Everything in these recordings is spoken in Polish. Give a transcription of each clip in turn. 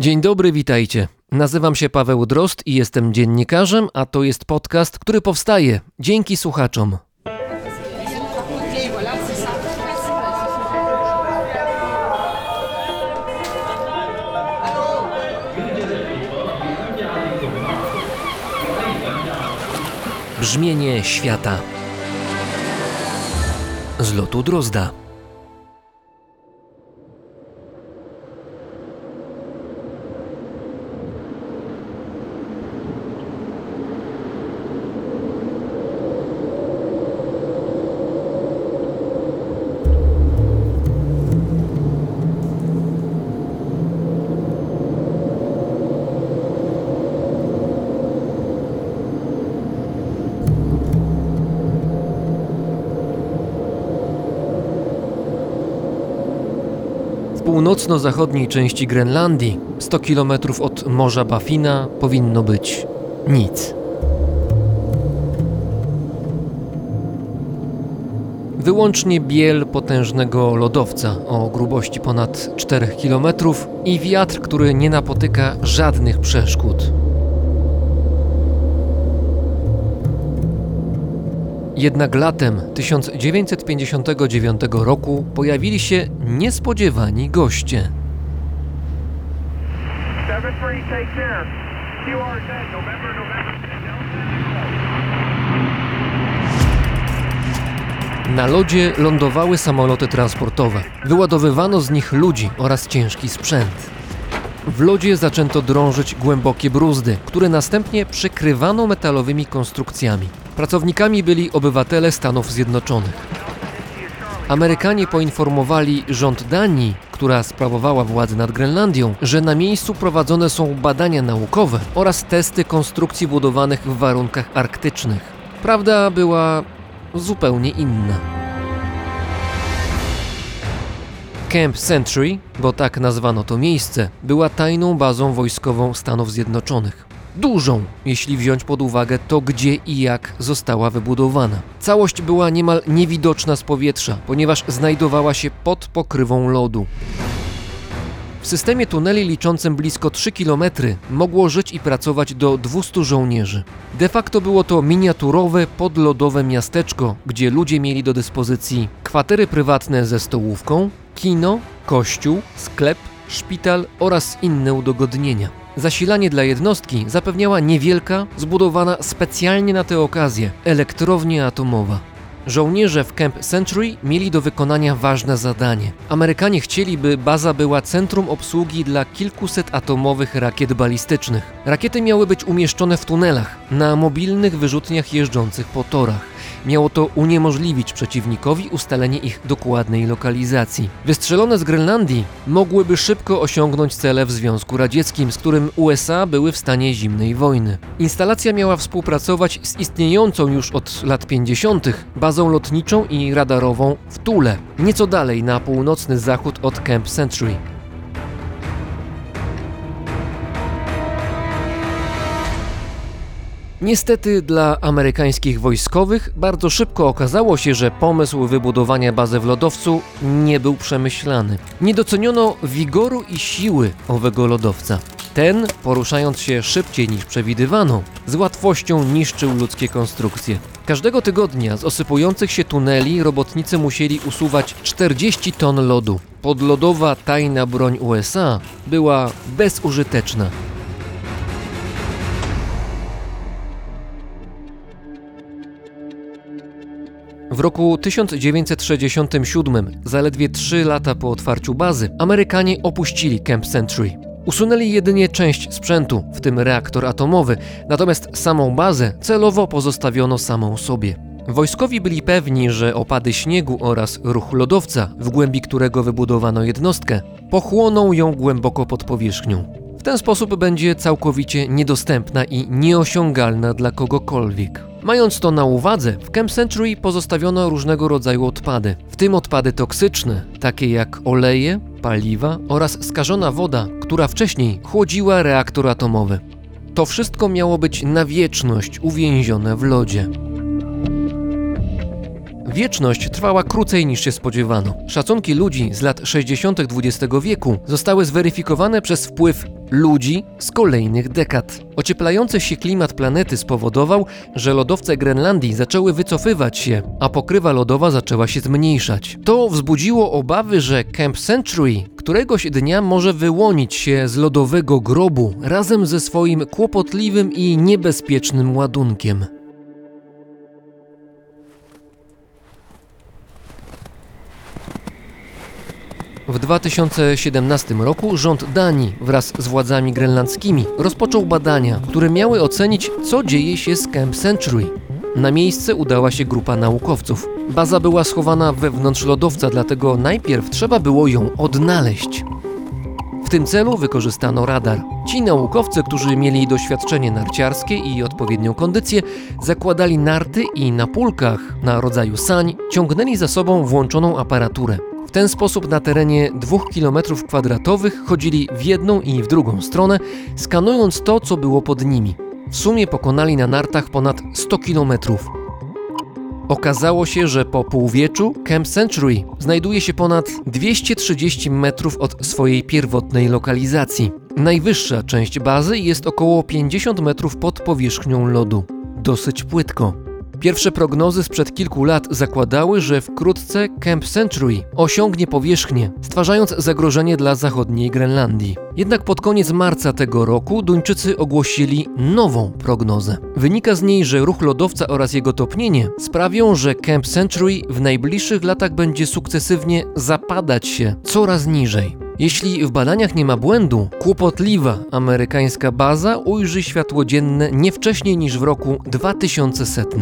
Dzień dobry, witajcie. Nazywam się Paweł Drost i jestem dziennikarzem, a to jest podcast, który powstaje dzięki słuchaczom. Brzmienie świata z lotu Drozda. W północno-zachodniej części Grenlandii, 100 km od Morza Baffina, powinno być nic. Wyłącznie biel potężnego lodowca o grubości ponad 4 km i wiatr, który nie napotyka żadnych przeszkód. Jednak latem 1959 roku pojawili się niespodziewani goście. 7-3, take 10. QRZ, November, November, Na lodzie lądowały samoloty transportowe. Wyładowywano z nich ludzi oraz ciężki sprzęt. W lodzie zaczęto drążyć głębokie bruzdy, które następnie przykrywano metalowymi konstrukcjami. Pracownikami byli obywatele Stanów Zjednoczonych. Amerykanie poinformowali rząd Danii, która sprawowała władzę nad Grenlandią, że na miejscu prowadzone są badania naukowe oraz testy konstrukcji budowanych w warunkach arktycznych. Prawda była zupełnie inna. Camp Century, bo tak nazwano to miejsce, była tajną bazą wojskową Stanów Zjednoczonych. Dużą, jeśli wziąć pod uwagę to, gdzie i jak została wybudowana. Całość była niemal niewidoczna z powietrza, ponieważ znajdowała się pod pokrywą lodu. W systemie tuneli liczącym blisko 3 km mogło żyć i pracować do 200 żołnierzy. De facto było to miniaturowe, podlodowe miasteczko, gdzie ludzie mieli do dyspozycji kwatery prywatne ze stołówką, kino, kościół, sklep, szpital oraz inne udogodnienia. Zasilanie dla jednostki zapewniała niewielka, zbudowana specjalnie na tę okazję elektrownia atomowa. Żołnierze w Camp Century mieli do wykonania ważne zadanie. Amerykanie chcieli, by baza była centrum obsługi dla kilkuset atomowych rakiet balistycznych. Rakiety miały być umieszczone w tunelach, na mobilnych wyrzutniach jeżdżących po torach. Miało to uniemożliwić przeciwnikowi ustalenie ich dokładnej lokalizacji. Wystrzelone z Grenlandii mogłyby szybko osiągnąć cele w Związku Radzieckim, z którym USA były w stanie zimnej wojny. Instalacja miała współpracować z istniejącą już od lat 50. bazą lotniczą i radarową w Tule, nieco dalej na północny zachód od Camp Century. Niestety dla amerykańskich wojskowych bardzo szybko okazało się, że pomysł wybudowania bazy w lodowcu nie był przemyślany. Nie doceniono wigoru i siły owego lodowca. Ten, poruszając się szybciej niż przewidywano, z łatwością niszczył ludzkie konstrukcje. Każdego tygodnia z osypujących się tuneli robotnicy musieli usuwać 40 ton lodu. Podlodowa tajna broń USA była bezużyteczna. W roku 1967, zaledwie 3 lata po otwarciu bazy, Amerykanie opuścili Camp Century. Usunęli jedynie część sprzętu, w tym reaktor atomowy, natomiast samą bazę celowo pozostawiono samą sobie. Wojskowi byli pewni, że opady śniegu oraz ruch lodowca, w głębi którego wybudowano jednostkę, pochłoną ją głęboko pod powierzchnią. W ten sposób będzie całkowicie niedostępna i nieosiągalna dla kogokolwiek. Mając to na uwadze, w Camp Century pozostawiono różnego rodzaju odpady, w tym odpady toksyczne, takie jak oleje, paliwa oraz skażona woda, która wcześniej chłodziła reaktor atomowy. To wszystko miało być na wieczność uwięzione w lodzie. Wieczność trwała krócej niż się spodziewano. Szacunki ludzi z lat 60. XX wieku zostały zweryfikowane przez wpływ ludzi z kolejnych dekad. Ocieplający się klimat planety spowodował, że lodowce Grenlandii zaczęły wycofywać się, a pokrywa lodowa zaczęła się zmniejszać. To wzbudziło obawy, że Camp Century któregoś dnia może wyłonić się z lodowego grobu razem ze swoim kłopotliwym i niebezpiecznym ładunkiem. W 2017 roku rząd Danii wraz z władzami grenlandzkimi rozpoczął badania, które miały ocenić, co dzieje się z Camp Century. Na miejsce udała się grupa naukowców. Baza była schowana wewnątrz lodowca, dlatego najpierw trzeba było ją odnaleźć. W tym celu wykorzystano radar. Ci naukowcy, którzy mieli doświadczenie narciarskie i odpowiednią kondycję, zakładali narty i na pulkach na rodzaju sań ciągnęli za sobą włączoną aparaturę. W ten sposób na terenie 2 km kwadratowych chodzili w jedną i w drugą stronę, skanując to, co było pod nimi. W sumie pokonali na nartach ponad 100 kilometrów. Okazało się, że po półwieczu Camp Century znajduje się ponad 230 metrów od swojej pierwotnej lokalizacji. Najwyższa część bazy jest około 50 metrów pod powierzchnią lodu. Dosyć płytko. Pierwsze prognozy sprzed kilku lat zakładały, że wkrótce Camp Century osiągnie powierzchnię, stwarzając zagrożenie dla zachodniej Grenlandii. Jednak pod koniec marca tego roku Duńczycy ogłosili nową prognozę. Wynika z niej, że ruch lodowca oraz jego topnienie sprawią, że Camp Century w najbliższych latach będzie sukcesywnie zapadać się coraz niżej. Jeśli w badaniach nie ma błędu, kłopotliwa amerykańska baza ujrzy światło dzienne nie wcześniej niż w roku 2100.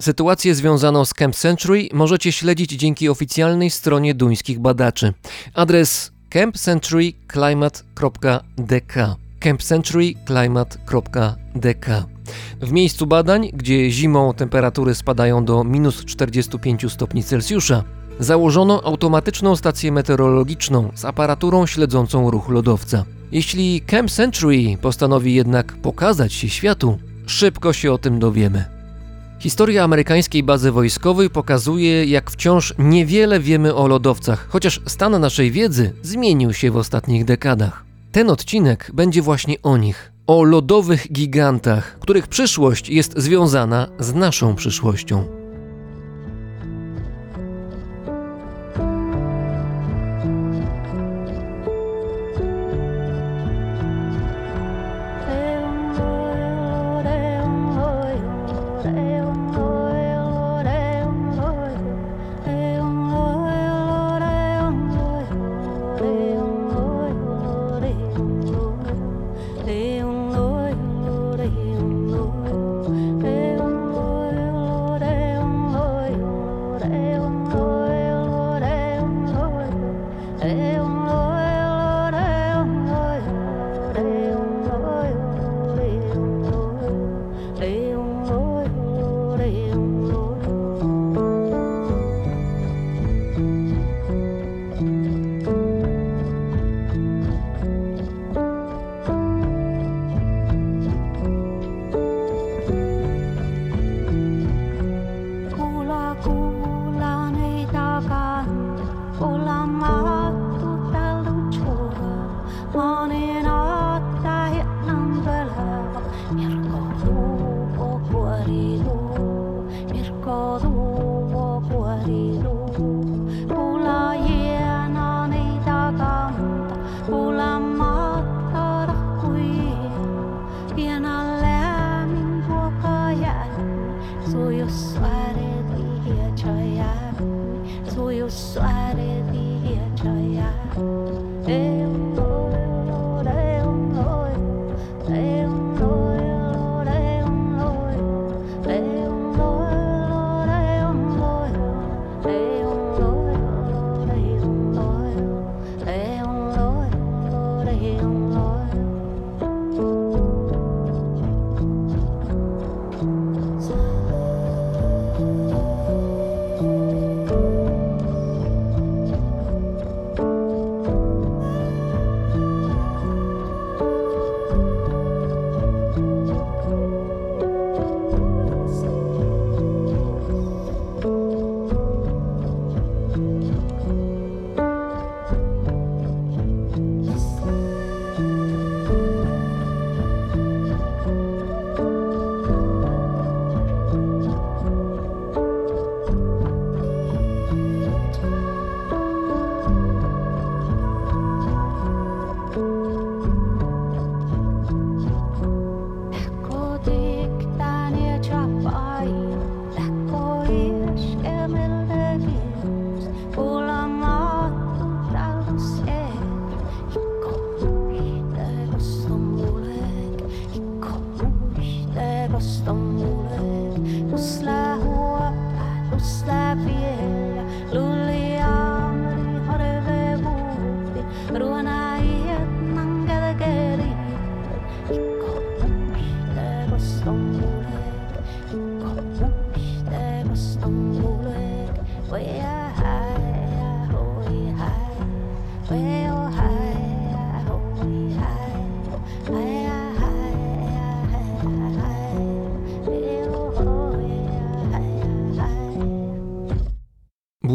Sytuację związaną z Camp Century możecie śledzić dzięki oficjalnej stronie duńskich badaczy. Adres campcenturyclimate.dk campcenturyclimate.dk W miejscu badań, gdzie zimą temperatury spadają do minus 45 stopni Celsjusza, założono automatyczną stację meteorologiczną z aparaturą śledzącą ruch lodowca. Jeśli Camp Century postanowi jednak pokazać się światu, szybko się o tym dowiemy. Historia amerykańskiej bazy wojskowej pokazuje, jak wciąż niewiele wiemy o lodowcach, chociaż stan naszej wiedzy zmienił się w ostatnich dekadach. Ten odcinek będzie właśnie o nich, o lodowych gigantach, których przyszłość jest związana z naszą przyszłością.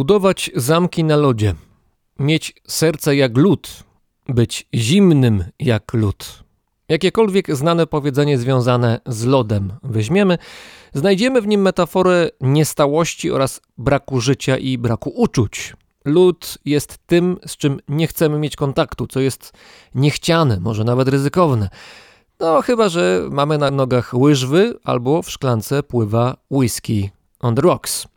Budować zamki na lodzie, mieć serce jak lód, być zimnym jak lód. Jakiekolwiek znane powiedzenie związane z lodem weźmiemy, znajdziemy w nim metaforę niestałości oraz braku życia i braku uczuć. Lód jest tym, z czym nie chcemy mieć kontaktu, co jest niechciane, może nawet ryzykowne. No, chyba że mamy na nogach łyżwy albo w szklance pływa whisky on the rocks.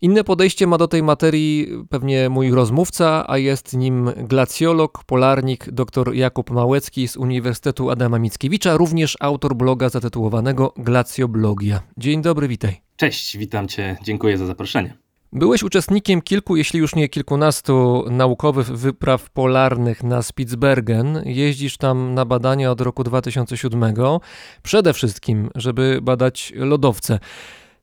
Inne podejście ma do tej materii pewnie mój rozmówca, a jest nim glacjolog, polarnik dr Jakub Małecki z Uniwersytetu Adama Mickiewicza, również autor bloga zatytułowanego Glacjoblogia. Dzień dobry, witaj. Cześć, witam Cię, dziękuję za zaproszenie. Byłeś uczestnikiem kilku, jeśli już nie kilkunastu naukowych wypraw polarnych na Spitsbergen. Jeździsz tam na badania od roku 2007, przede wszystkim, żeby badać lodowce.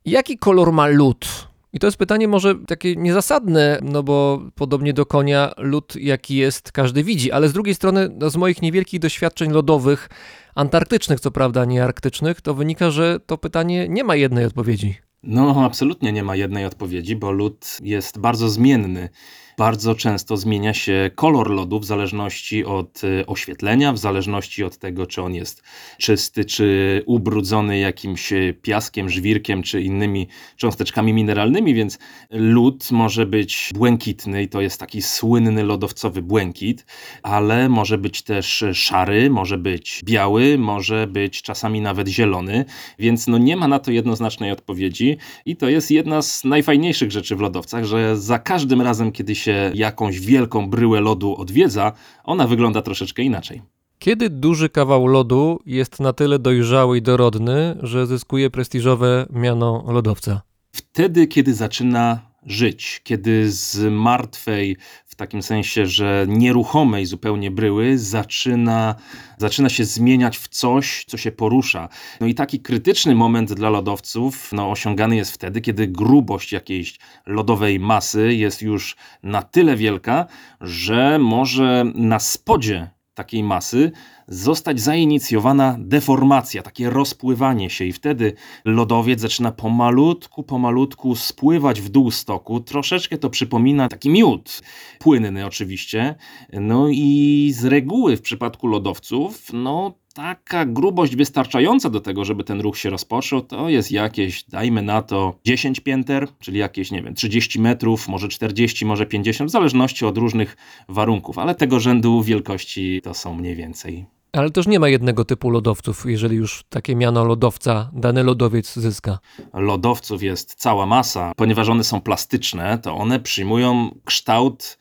Jaki kolor ma lód? I to jest pytanie może takie niezasadne, no bo podobnie do konia lód jaki jest każdy widzi, ale z drugiej strony no z moich niewielkich doświadczeń lodowych, antarktycznych co prawda, nie arktycznych, to wynika, że to pytanie nie ma jednej odpowiedzi. No, absolutnie nie ma jednej odpowiedzi, bo lód jest bardzo zmienny. Bardzo często zmienia się kolor lodu w zależności od y, oświetlenia, w zależności od tego, czy on jest czysty, czy ubrudzony jakimś piaskiem, żwirkiem, czy innymi cząsteczkami mineralnymi, więc lód może być błękitny i to jest taki słynny lodowcowy błękit, ale może być też szary, może być biały, może być czasami nawet zielony, więc no nie ma na to jednoznacznej odpowiedzi i to jest jedna z najfajniejszych rzeczy w lodowcach, że za każdym razem, kiedy się jakąś wielką bryłę lodu odwiedza, ona wygląda troszeczkę inaczej. Kiedy duży kawał lodu jest na tyle dojrzały i dorodny, że zyskuje prestiżowe miano lodowca? Wtedy, kiedy zaczyna żyć, kiedy z martwej, w takim sensie, że nieruchomej zupełnie bryły, zaczyna, zaczyna się zmieniać w coś, co się porusza. No i taki krytyczny moment dla lodowców no, osiągany jest wtedy, kiedy grubość jakiejś lodowej masy jest już na tyle wielka, że może na spodzie takiej masy zostać zainicjowana deformacja, takie rozpływanie się i wtedy lodowiec zaczyna pomalutku, pomalutku spływać w dół stoku. Troszeczkę to przypomina taki miód, płynny oczywiście. No i z reguły w przypadku lodowców, no taka grubość wystarczająca do tego, żeby ten ruch się rozpoczął, to jest jakieś, dajmy na to 10 pięter, czyli jakieś, nie wiem, 30 metrów, może 40, może 50, w zależności od różnych warunków, ale tego rzędu wielkości to są mniej więcej. Ale też nie ma jednego typu lodowców, jeżeli już takie miano lodowca dany lodowiec zyska. Lodowców jest cała masa, ponieważ one są plastyczne, to one przyjmują kształt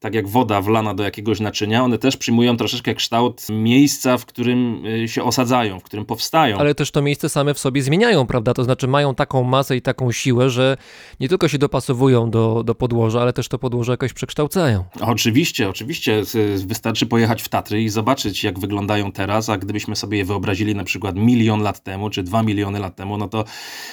tak jak woda wlana do jakiegoś naczynia, one też przyjmują troszeczkę kształt miejsca, w którym y, się osadzają, w którym powstają. Ale też to miejsce same w sobie zmieniają, prawda? To znaczy mają taką masę i taką siłę, że nie tylko się dopasowują do, do podłoża, ale też to podłoże jakoś przekształcają. Oczywiście, oczywiście. Wystarczy pojechać w Tatry i zobaczyć, jak wyglądają teraz, a gdybyśmy sobie je wyobrazili na przykład milion lat temu, czy dwa miliony lat temu, no to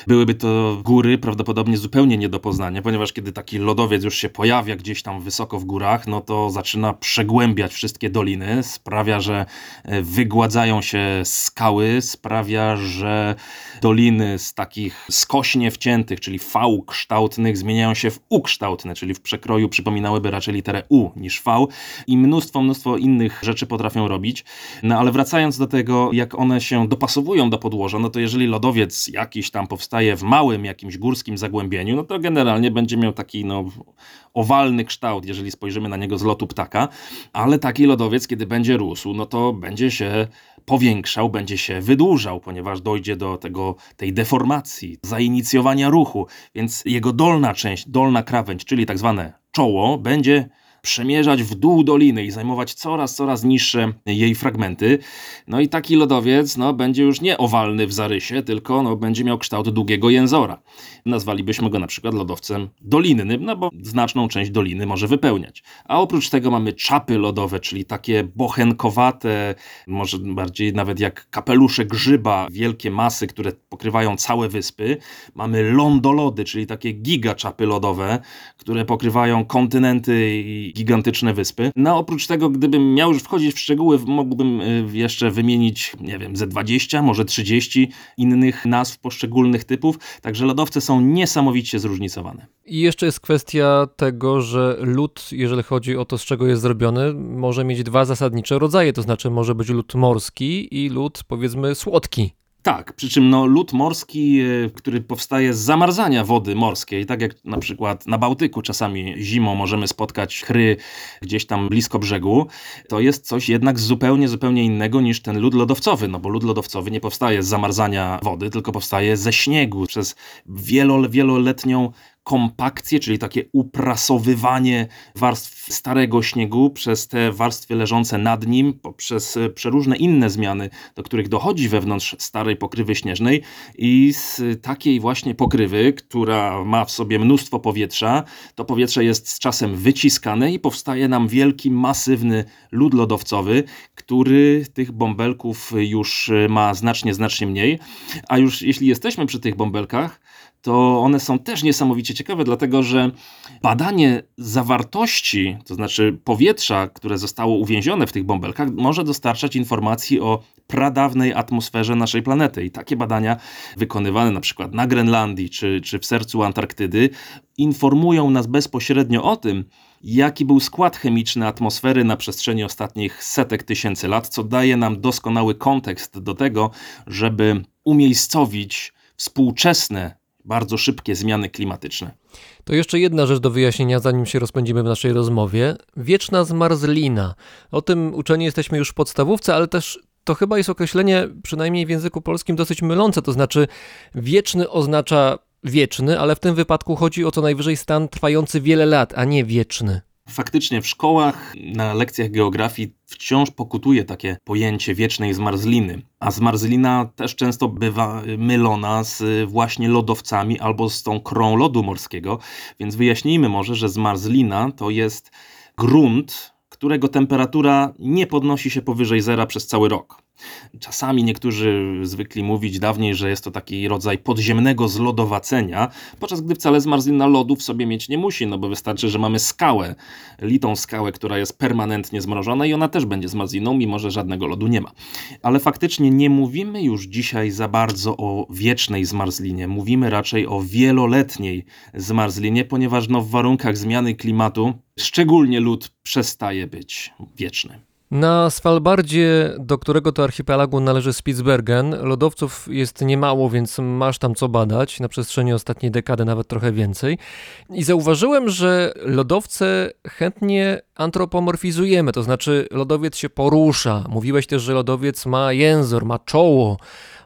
byłyby to góry prawdopodobnie zupełnie nie do poznania, ponieważ kiedy taki lodowiec już się pojawia gdzieś tam wysoko w górach, no to zaczyna przegłębiać wszystkie doliny, sprawia, że e, wygładzają się skały, sprawia, że doliny z takich skośnie wciętych, czyli V kształtnych, zmieniają się w U kształtne, czyli w przekroju przypominałyby raczej literę U niż V. I mnóstwo, mnóstwo innych rzeczy potrafią robić. No ale wracając do tego, jak one się dopasowują do podłoża, no to jeżeli lodowiec jakiś tam powstaje w małym jakimś górskim zagłębieniu, no to generalnie będzie miał taki no owalny kształt, jeżeli spojrzymy na niego z lotu ptaka, ale taki lodowiec, kiedy będzie rósł, no to będzie się powiększał, będzie się wydłużał, ponieważ dojdzie do tego, tej deformacji, zainicjowania ruchu, więc jego dolna część, dolna krawędź, czyli tak zwane czoło, będzie przemierzać w dół doliny i zajmować coraz, coraz niższe jej fragmenty. No i taki lodowiec no, będzie już nie owalny w zarysie, tylko no, będzie miał kształt długiego jęzora. Nazwalibyśmy go na przykład lodowcem dolinnym, no bo znaczną część doliny może wypełniać. A oprócz tego mamy czapy lodowe, czyli takie bochenkowate, może bardziej nawet jak kapelusze grzyba, wielkie masy, które pokrywają całe wyspy. Mamy lądolody, czyli takie gigaczapy lodowe, które pokrywają kontynenty i gigantyczne wyspy. No oprócz tego, gdybym miał już wchodzić w szczegóły, mógłbym y, jeszcze wymienić, nie wiem, ze 20, może 30 innych nazw poszczególnych typów. Także lodowce są niesamowicie zróżnicowane. I jeszcze jest kwestia tego, że lód, jeżeli chodzi o to, z czego jest zrobiony, może mieć dwa zasadnicze rodzaje, to znaczy może być lód morski i lód, powiedzmy, słodki. Tak, przy czym no, lód morski, e, który powstaje z zamarzania wody morskiej, tak jak na przykład na Bałtyku czasami zimą możemy spotkać chry gdzieś tam blisko brzegu, to jest coś jednak zupełnie, zupełnie innego niż ten lód lodowcowy, no bo lód lodowcowy nie powstaje z zamarzania wody, tylko powstaje ze śniegu, przez wielo, wieloletnią kompakcję, czyli takie uprasowywanie warstw starego śniegu przez te warstwy leżące nad nim, poprzez e, przeróżne inne zmiany, do których dochodzi wewnątrz starej pokrywy śnieżnej i z takiej właśnie pokrywy, która ma w sobie mnóstwo powietrza, to powietrze jest z czasem wyciskane i powstaje nam wielki, masywny lód lodowcowy, który tych bąbelków już e, ma znacznie, znacznie mniej. A już jeśli jesteśmy przy tych bąbelkach, to one są też niesamowicie ciekawe, dlatego że badanie zawartości, to znaczy powietrza, które zostało uwięzione w tych bąbelkach, może dostarczać informacji o pradawnej atmosferze naszej planety. I takie badania wykonywane na przykład na Grenlandii czy, czy w sercu Antarktydy informują nas bezpośrednio o tym, jaki był skład chemiczny atmosfery na przestrzeni ostatnich setek tysięcy lat, co daje nam doskonały kontekst do tego, żeby umiejscowić współczesne bardzo szybkie zmiany klimatyczne. To jeszcze jedna rzecz do wyjaśnienia, zanim się rozpędzimy w naszej rozmowie. Wieczna zmarzlina. O tym uczeni jesteśmy już w podstawówce, ale też to chyba jest określenie, przynajmniej w języku polskim, dosyć mylące. To znaczy, wieczny oznacza wieczny, ale w tym wypadku chodzi o co najwyżej stan trwający wiele lat, a nie wieczny. Faktycznie w szkołach, na lekcjach geografii wciąż pokutuje takie pojęcie wiecznej zmarzliny. A zmarzlina też często bywa mylona z właśnie lodowcami albo z tą krą lodu morskiego. Więc wyjaśnijmy może, że zmarzlina to jest grunt, którego temperatura nie podnosi się powyżej zera przez cały rok. Czasami niektórzy zwykli mówić dawniej, że jest to taki rodzaj podziemnego zlodowacenia, podczas gdy wcale zmarzlina lodu w sobie mieć nie musi, no bo wystarczy, że mamy skałę, litą skałę, która jest permanentnie zmrożona i ona też będzie zmarzliną, mimo że żadnego lodu nie ma. Ale faktycznie nie mówimy już dzisiaj za bardzo o wiecznej zmarzlinie, mówimy raczej o wieloletniej zmarzlinie, ponieważ no, w warunkach zmiany klimatu szczególnie lód przestaje być wieczny. Na Svalbardzie, do którego to archipelagu należy Spitsbergen, lodowców jest niemało, więc masz tam co badać, na przestrzeni ostatniej dekady nawet trochę więcej. I zauważyłem, że lodowce chętnie antropomorfizujemy, to znaczy lodowiec się porusza. Mówiłeś też, że lodowiec ma jęzor, ma czoło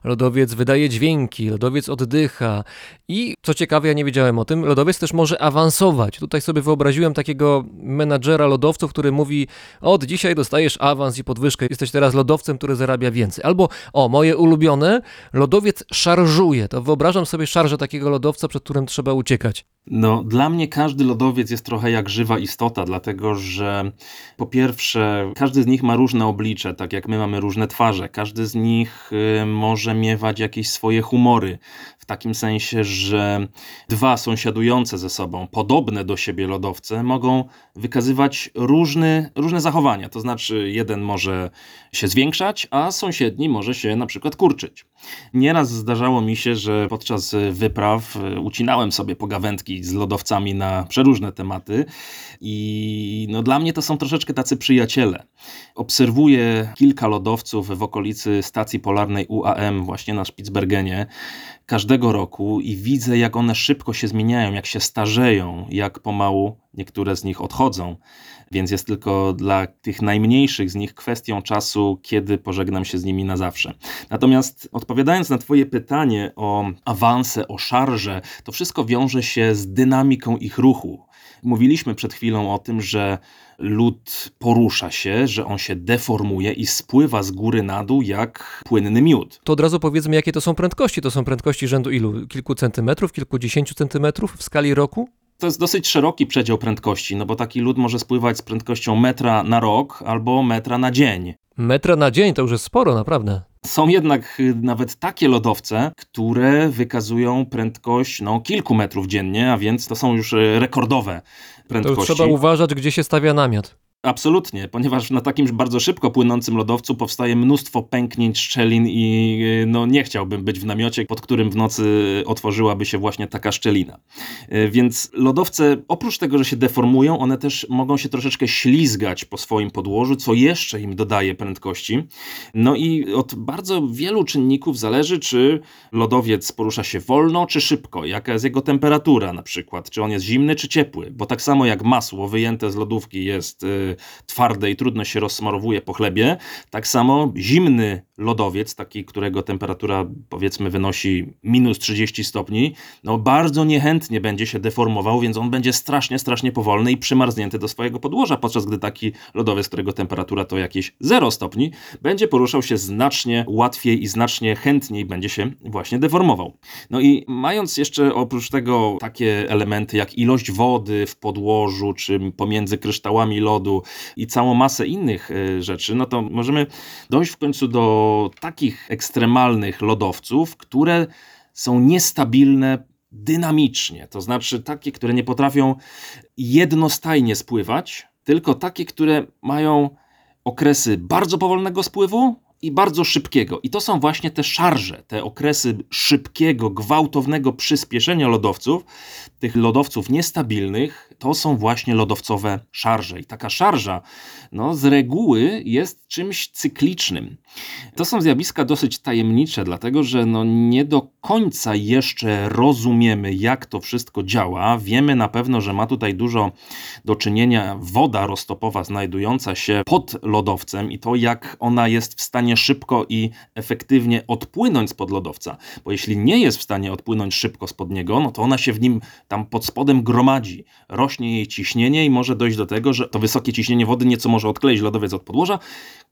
lodowiec wydaje dźwięki, lodowiec oddycha i co ciekawe, ja nie wiedziałem o tym, lodowiec też może awansować. Tutaj sobie wyobraziłem takiego menadżera lodowców, który mówi: Od dzisiaj dostajesz awans i podwyżkę, jesteś teraz lodowcem, który zarabia więcej. Albo, o, moje ulubione, lodowiec szarżuje. To wyobrażam sobie szarżę takiego lodowca, przed którym trzeba uciekać. No, dla mnie każdy lodowiec jest trochę jak żywa istota, dlatego że po pierwsze, każdy z nich ma różne oblicze, tak jak my mamy różne twarze. Każdy z nich y, może jakieś swoje humory, takim sensie, że dwa sąsiadujące ze sobą, podobne do siebie lodowce mogą wykazywać różne, różne zachowania. To znaczy, jeden może się zwiększać, a sąsiedni może się na przykład kurczyć. Nieraz zdarzało mi się, że podczas wypraw y, ucinałem sobie pogawędki z lodowcami na przeróżne tematy i no dla mnie to są troszeczkę tacy przyjaciele. Obserwuję kilka lodowców w okolicy stacji polarnej UAM właśnie na Spitsbergenie każdego roku i widzę jak one szybko się zmieniają, jak się starzeją, jak pomału niektóre z nich odchodzą. Więc jest tylko dla tych najmniejszych z nich kwestią czasu, kiedy pożegnam się z nimi na zawsze. Natomiast odpowiadając na Twoje pytanie o awanse, o szarże, to wszystko wiąże się z dynamiką ich ruchu. Mówiliśmy przed chwilą o tym, że lód porusza się, że on się deformuje i spływa z góry na dół jak płynny miód. To od razu powiedzmy, jakie to są prędkości. To są prędkości rzędu ilu? Kilku centymetrów, kilkudziesięciu centymetrów w skali roku? To jest dosyć szeroki przedział prędkości, no bo taki lód może spływać z prędkością metra na rok albo metra na dzień. Metra na dzień to już jest sporo, naprawdę. Są jednak y, nawet takie lodowce, które wykazują prędkość no, kilku metrów dziennie, a więc to są już y, rekordowe prędkości. już trzeba uważać, gdzie się stawia namiot. Absolutnie, ponieważ na takim bardzo szybko płynącym lodowcu powstaje mnóstwo pęknięć, szczelin i y, no, nie chciałbym być w namiocie, pod którym w nocy otworzyłaby się właśnie taka szczelina. Y, Więc lodowce, oprócz tego, że się deformują, one też mogą się troszeczkę ślizgać po swoim podłożu, co jeszcze im dodaje prędkości. No i od bardzo wielu czynników zależy, czy lodowiec porusza się wolno, czy szybko, jaka jest jego temperatura na przykład, czy on jest zimny, czy ciepły, bo tak samo jak masło wyjęte z lodówki jest y, twarde i trudno się rozsmarowuje po chlebie, tak samo zimny lodowiec, taki, którego temperatura powiedzmy wynosi minus 30 stopni, no bardzo niechętnie będzie się deformował, więc on będzie strasznie, strasznie powolny i przymarznięty do swojego podłoża, podczas gdy taki lodowiec, którego temperatura to jakieś 0 stopni, będzie poruszał się znacznie łatwiej i znacznie chętniej będzie się właśnie deformował. No i mając jeszcze oprócz tego takie elementy jak ilość wody w podłożu, czy pomiędzy kryształami lodu i całą masę innych y, rzeczy, no to możemy dojść w końcu do takich ekstremalnych lodowców, które są niestabilne dynamicznie, to znaczy takie, które nie potrafią jednostajnie spływać, tylko takie, które mają okresy bardzo powolnego spływu i bardzo szybkiego. I to są właśnie te szarże, te okresy szybkiego, gwałtownego przyspieszenia lodowców, tych lodowców niestabilnych, to są właśnie lodowcowe szarże. I taka szarża, no, z reguły jest czymś cyklicznym. To są zjawiska dosyć tajemnicze, dlatego że no, nie do końca jeszcze rozumiemy, jak to wszystko działa. Wiemy na pewno, że ma tutaj dużo do czynienia woda roztopowa znajdująca się pod lodowcem i to, jak ona jest w stanie szybko i efektywnie odpłynąć spod lodowca. Bo jeśli nie jest w stanie odpłynąć szybko spod niego, no to ona się w nim tam pod spodem gromadzi. Rośnie jej ciśnienie i może dojść do tego, że to wysokie ciśnienie wody nieco może odkleić lodowiec od podłoża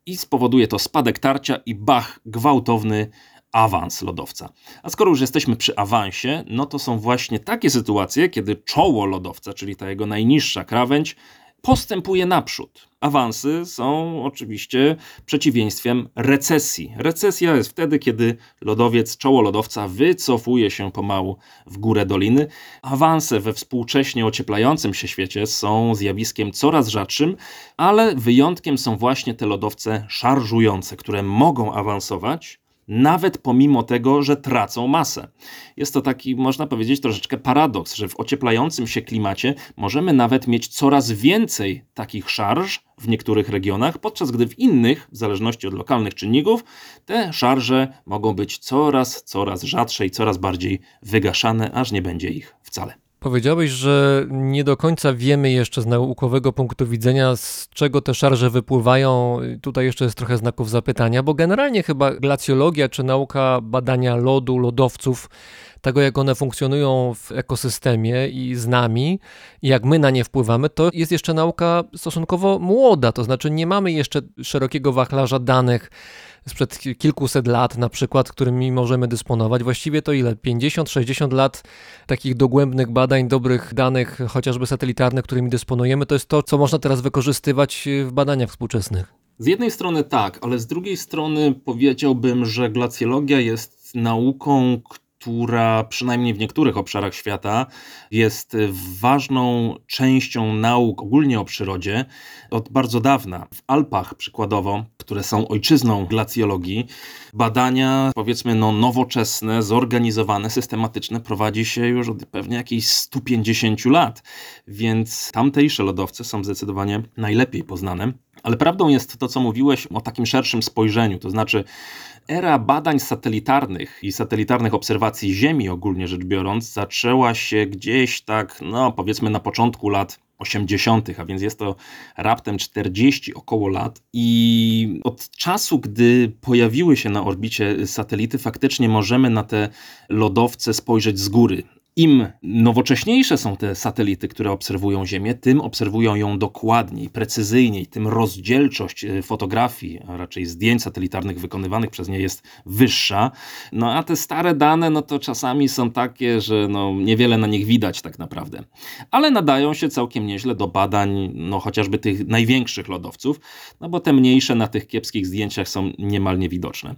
i spowoduje to spadek tarcia i bach, gwałtowny awans lodowca. A skoro już jesteśmy przy awansie, no to są właśnie takie sytuacje, kiedy czoło lodowca, czyli ta jego najniższa krawędź, postępuje naprzód. Awansy są oczywiście przeciwieństwem recesji. Recesja jest wtedy, kiedy lodowiec, czoło lodowca wycofuje się pomału w górę doliny. Awanse we współcześnie ocieplającym się świecie są zjawiskiem coraz rzadszym, ale wyjątkiem są właśnie te lodowce szarżujące, które mogą awansować, nawet pomimo tego, że tracą masę. Jest to taki, można powiedzieć, troszeczkę paradoks, że w ocieplającym się klimacie możemy nawet mieć coraz więcej takich szarż w niektórych regionach, podczas gdy w innych, w zależności od lokalnych czynników, te szarże mogą być coraz, coraz rzadsze i coraz bardziej wygaszane, aż nie będzie ich wcale. Powiedziałeś, że nie do końca wiemy jeszcze z naukowego punktu widzenia, z czego te szarże wypływają. Tutaj jeszcze jest trochę znaków zapytania, bo generalnie chyba glacjologia czy nauka badania lodu, lodowców, tego jak one funkcjonują w ekosystemie i z nami, i jak my na nie wpływamy, to jest jeszcze nauka stosunkowo młoda. To znaczy nie mamy jeszcze szerokiego wachlarza danych sprzed kilkuset lat, na przykład, którymi możemy dysponować. Właściwie to ile? 50-60 lat takich dogłębnych badań, dobrych danych, chociażby satelitarnych, którymi dysponujemy, to jest to, co można teraz wykorzystywać w badaniach współczesnych. Z jednej strony tak, ale z drugiej strony powiedziałbym, że glacjologia jest nauką, która przynajmniej w niektórych obszarach świata jest ważną częścią nauk ogólnie o przyrodzie od bardzo dawna. W Alpach przykładowo, które są ojczyzną glacjologii, badania powiedzmy no, nowoczesne, zorganizowane, systematyczne prowadzi się już od pewnie jakichś 150 lat, więc tamtejsze lodowce są zdecydowanie najlepiej poznane. Ale prawdą jest to, co mówiłeś o takim szerszym spojrzeniu, to znaczy era badań satelitarnych i satelitarnych obserwacji Ziemi ogólnie rzecz biorąc zaczęła się gdzieś tak, no powiedzmy na początku lat 80., a więc jest to raptem 40 około lat. I od czasu, gdy pojawiły się na orbicie satelity, faktycznie możemy na te lodowce spojrzeć z góry. Im nowocześniejsze są te satelity, które obserwują Ziemię, tym obserwują ją dokładniej, precyzyjniej, tym rozdzielczość e, fotografii, a raczej zdjęć satelitarnych wykonywanych przez nie jest wyższa. No a te stare dane, no to czasami są takie, że no, niewiele na nich widać tak naprawdę. Ale nadają się całkiem nieźle do badań, no chociażby tych największych lodowców, no bo te mniejsze na tych kiepskich zdjęciach są niemal niewidoczne.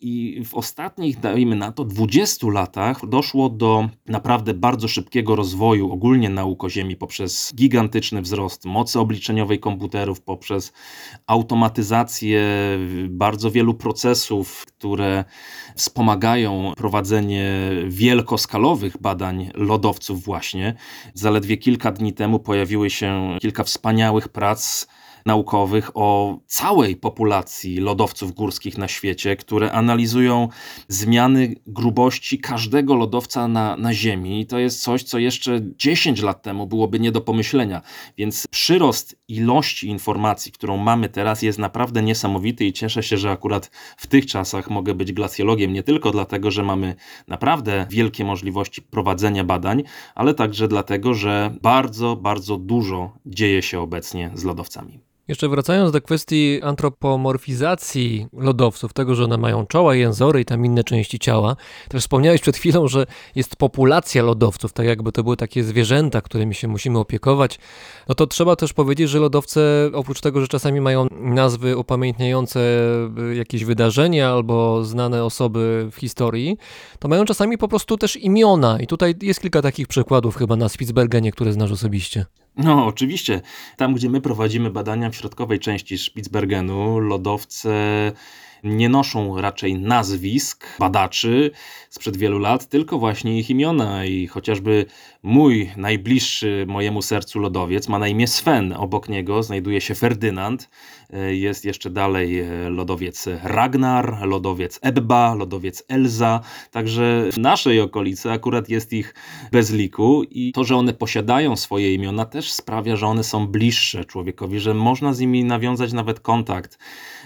I w ostatnich, dajmy na to, 20 latach doszło do naprawdę bardzo szybkiego rozwoju ogólnie nauk o Ziemi poprzez gigantyczny wzrost mocy obliczeniowej komputerów, poprzez automatyzację bardzo wielu procesów, które wspomagają prowadzenie wielkoskalowych badań lodowców właśnie. Zaledwie kilka dni temu pojawiły się kilka wspaniałych prac naukowych o całej populacji lodowców górskich na świecie, które analizują zmiany grubości każdego lodowca na, na Ziemi. I to jest coś, co jeszcze 10 lat temu byłoby nie do pomyślenia. Więc przyrost ilości informacji, którą mamy teraz, jest naprawdę niesamowity i cieszę się, że akurat w tych czasach mogę być glacjologiem nie tylko dlatego, że mamy naprawdę wielkie możliwości prowadzenia badań, ale także dlatego, że bardzo, bardzo dużo dzieje się obecnie z lodowcami. Jeszcze wracając do kwestii antropomorfizacji lodowców, tego, że one mają czoła, jęzory i tam inne części ciała. Też wspomniałeś przed chwilą, że jest populacja lodowców, tak jakby to były takie zwierzęta, którymi się musimy opiekować. No to trzeba też powiedzieć, że lodowce, oprócz tego, że czasami mają nazwy upamiętniające y, jakieś wydarzenia albo znane osoby w historii, to mają czasami po prostu też imiona. I tutaj jest kilka takich przykładów chyba na Spitsbergenie, które znasz osobiście. No, oczywiście. Tam, gdzie my prowadzimy badania w środkowej części Spitsbergenu, lodowce nie noszą raczej nazwisk badaczy sprzed wielu lat, tylko właśnie ich imiona. I chociażby mój najbliższy mojemu sercu lodowiec ma na imię Sven. Obok niego znajduje się Ferdynand. Jest jeszcze dalej lodowiec Ragnar, lodowiec Ebba, lodowiec Elza. Także w naszej okolicy akurat jest ich bez liku i to, że one posiadają swoje imiona też sprawia, że one są bliższe człowiekowi, że można z nimi nawiązać nawet kontakt,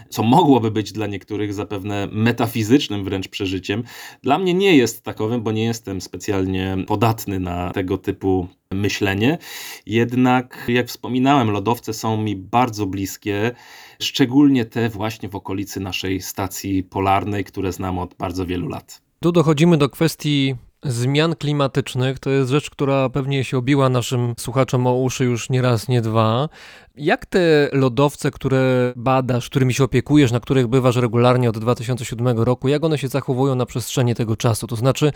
co mogłoby być dla niektórych zapewne metafizycznym wręcz przeżyciem. Dla mnie nie jest takowym, bo nie jestem specjalnie podatny na tego typu myślenie. Jednak, jak wspominałem, lodowce są mi bardzo bliskie, szczególnie te właśnie w okolicy naszej stacji polarnej, które znam od bardzo wielu lat. Tu dochodzimy do kwestii zmian klimatycznych. To jest rzecz, która pewnie się obiła naszym słuchaczom o uszy już nie raz, nie dwa. Jak te lodowce, które badasz, którymi się opiekujesz, na których bywasz regularnie od 2007 roku, jak one się zachowują na przestrzeni tego czasu? To znaczy,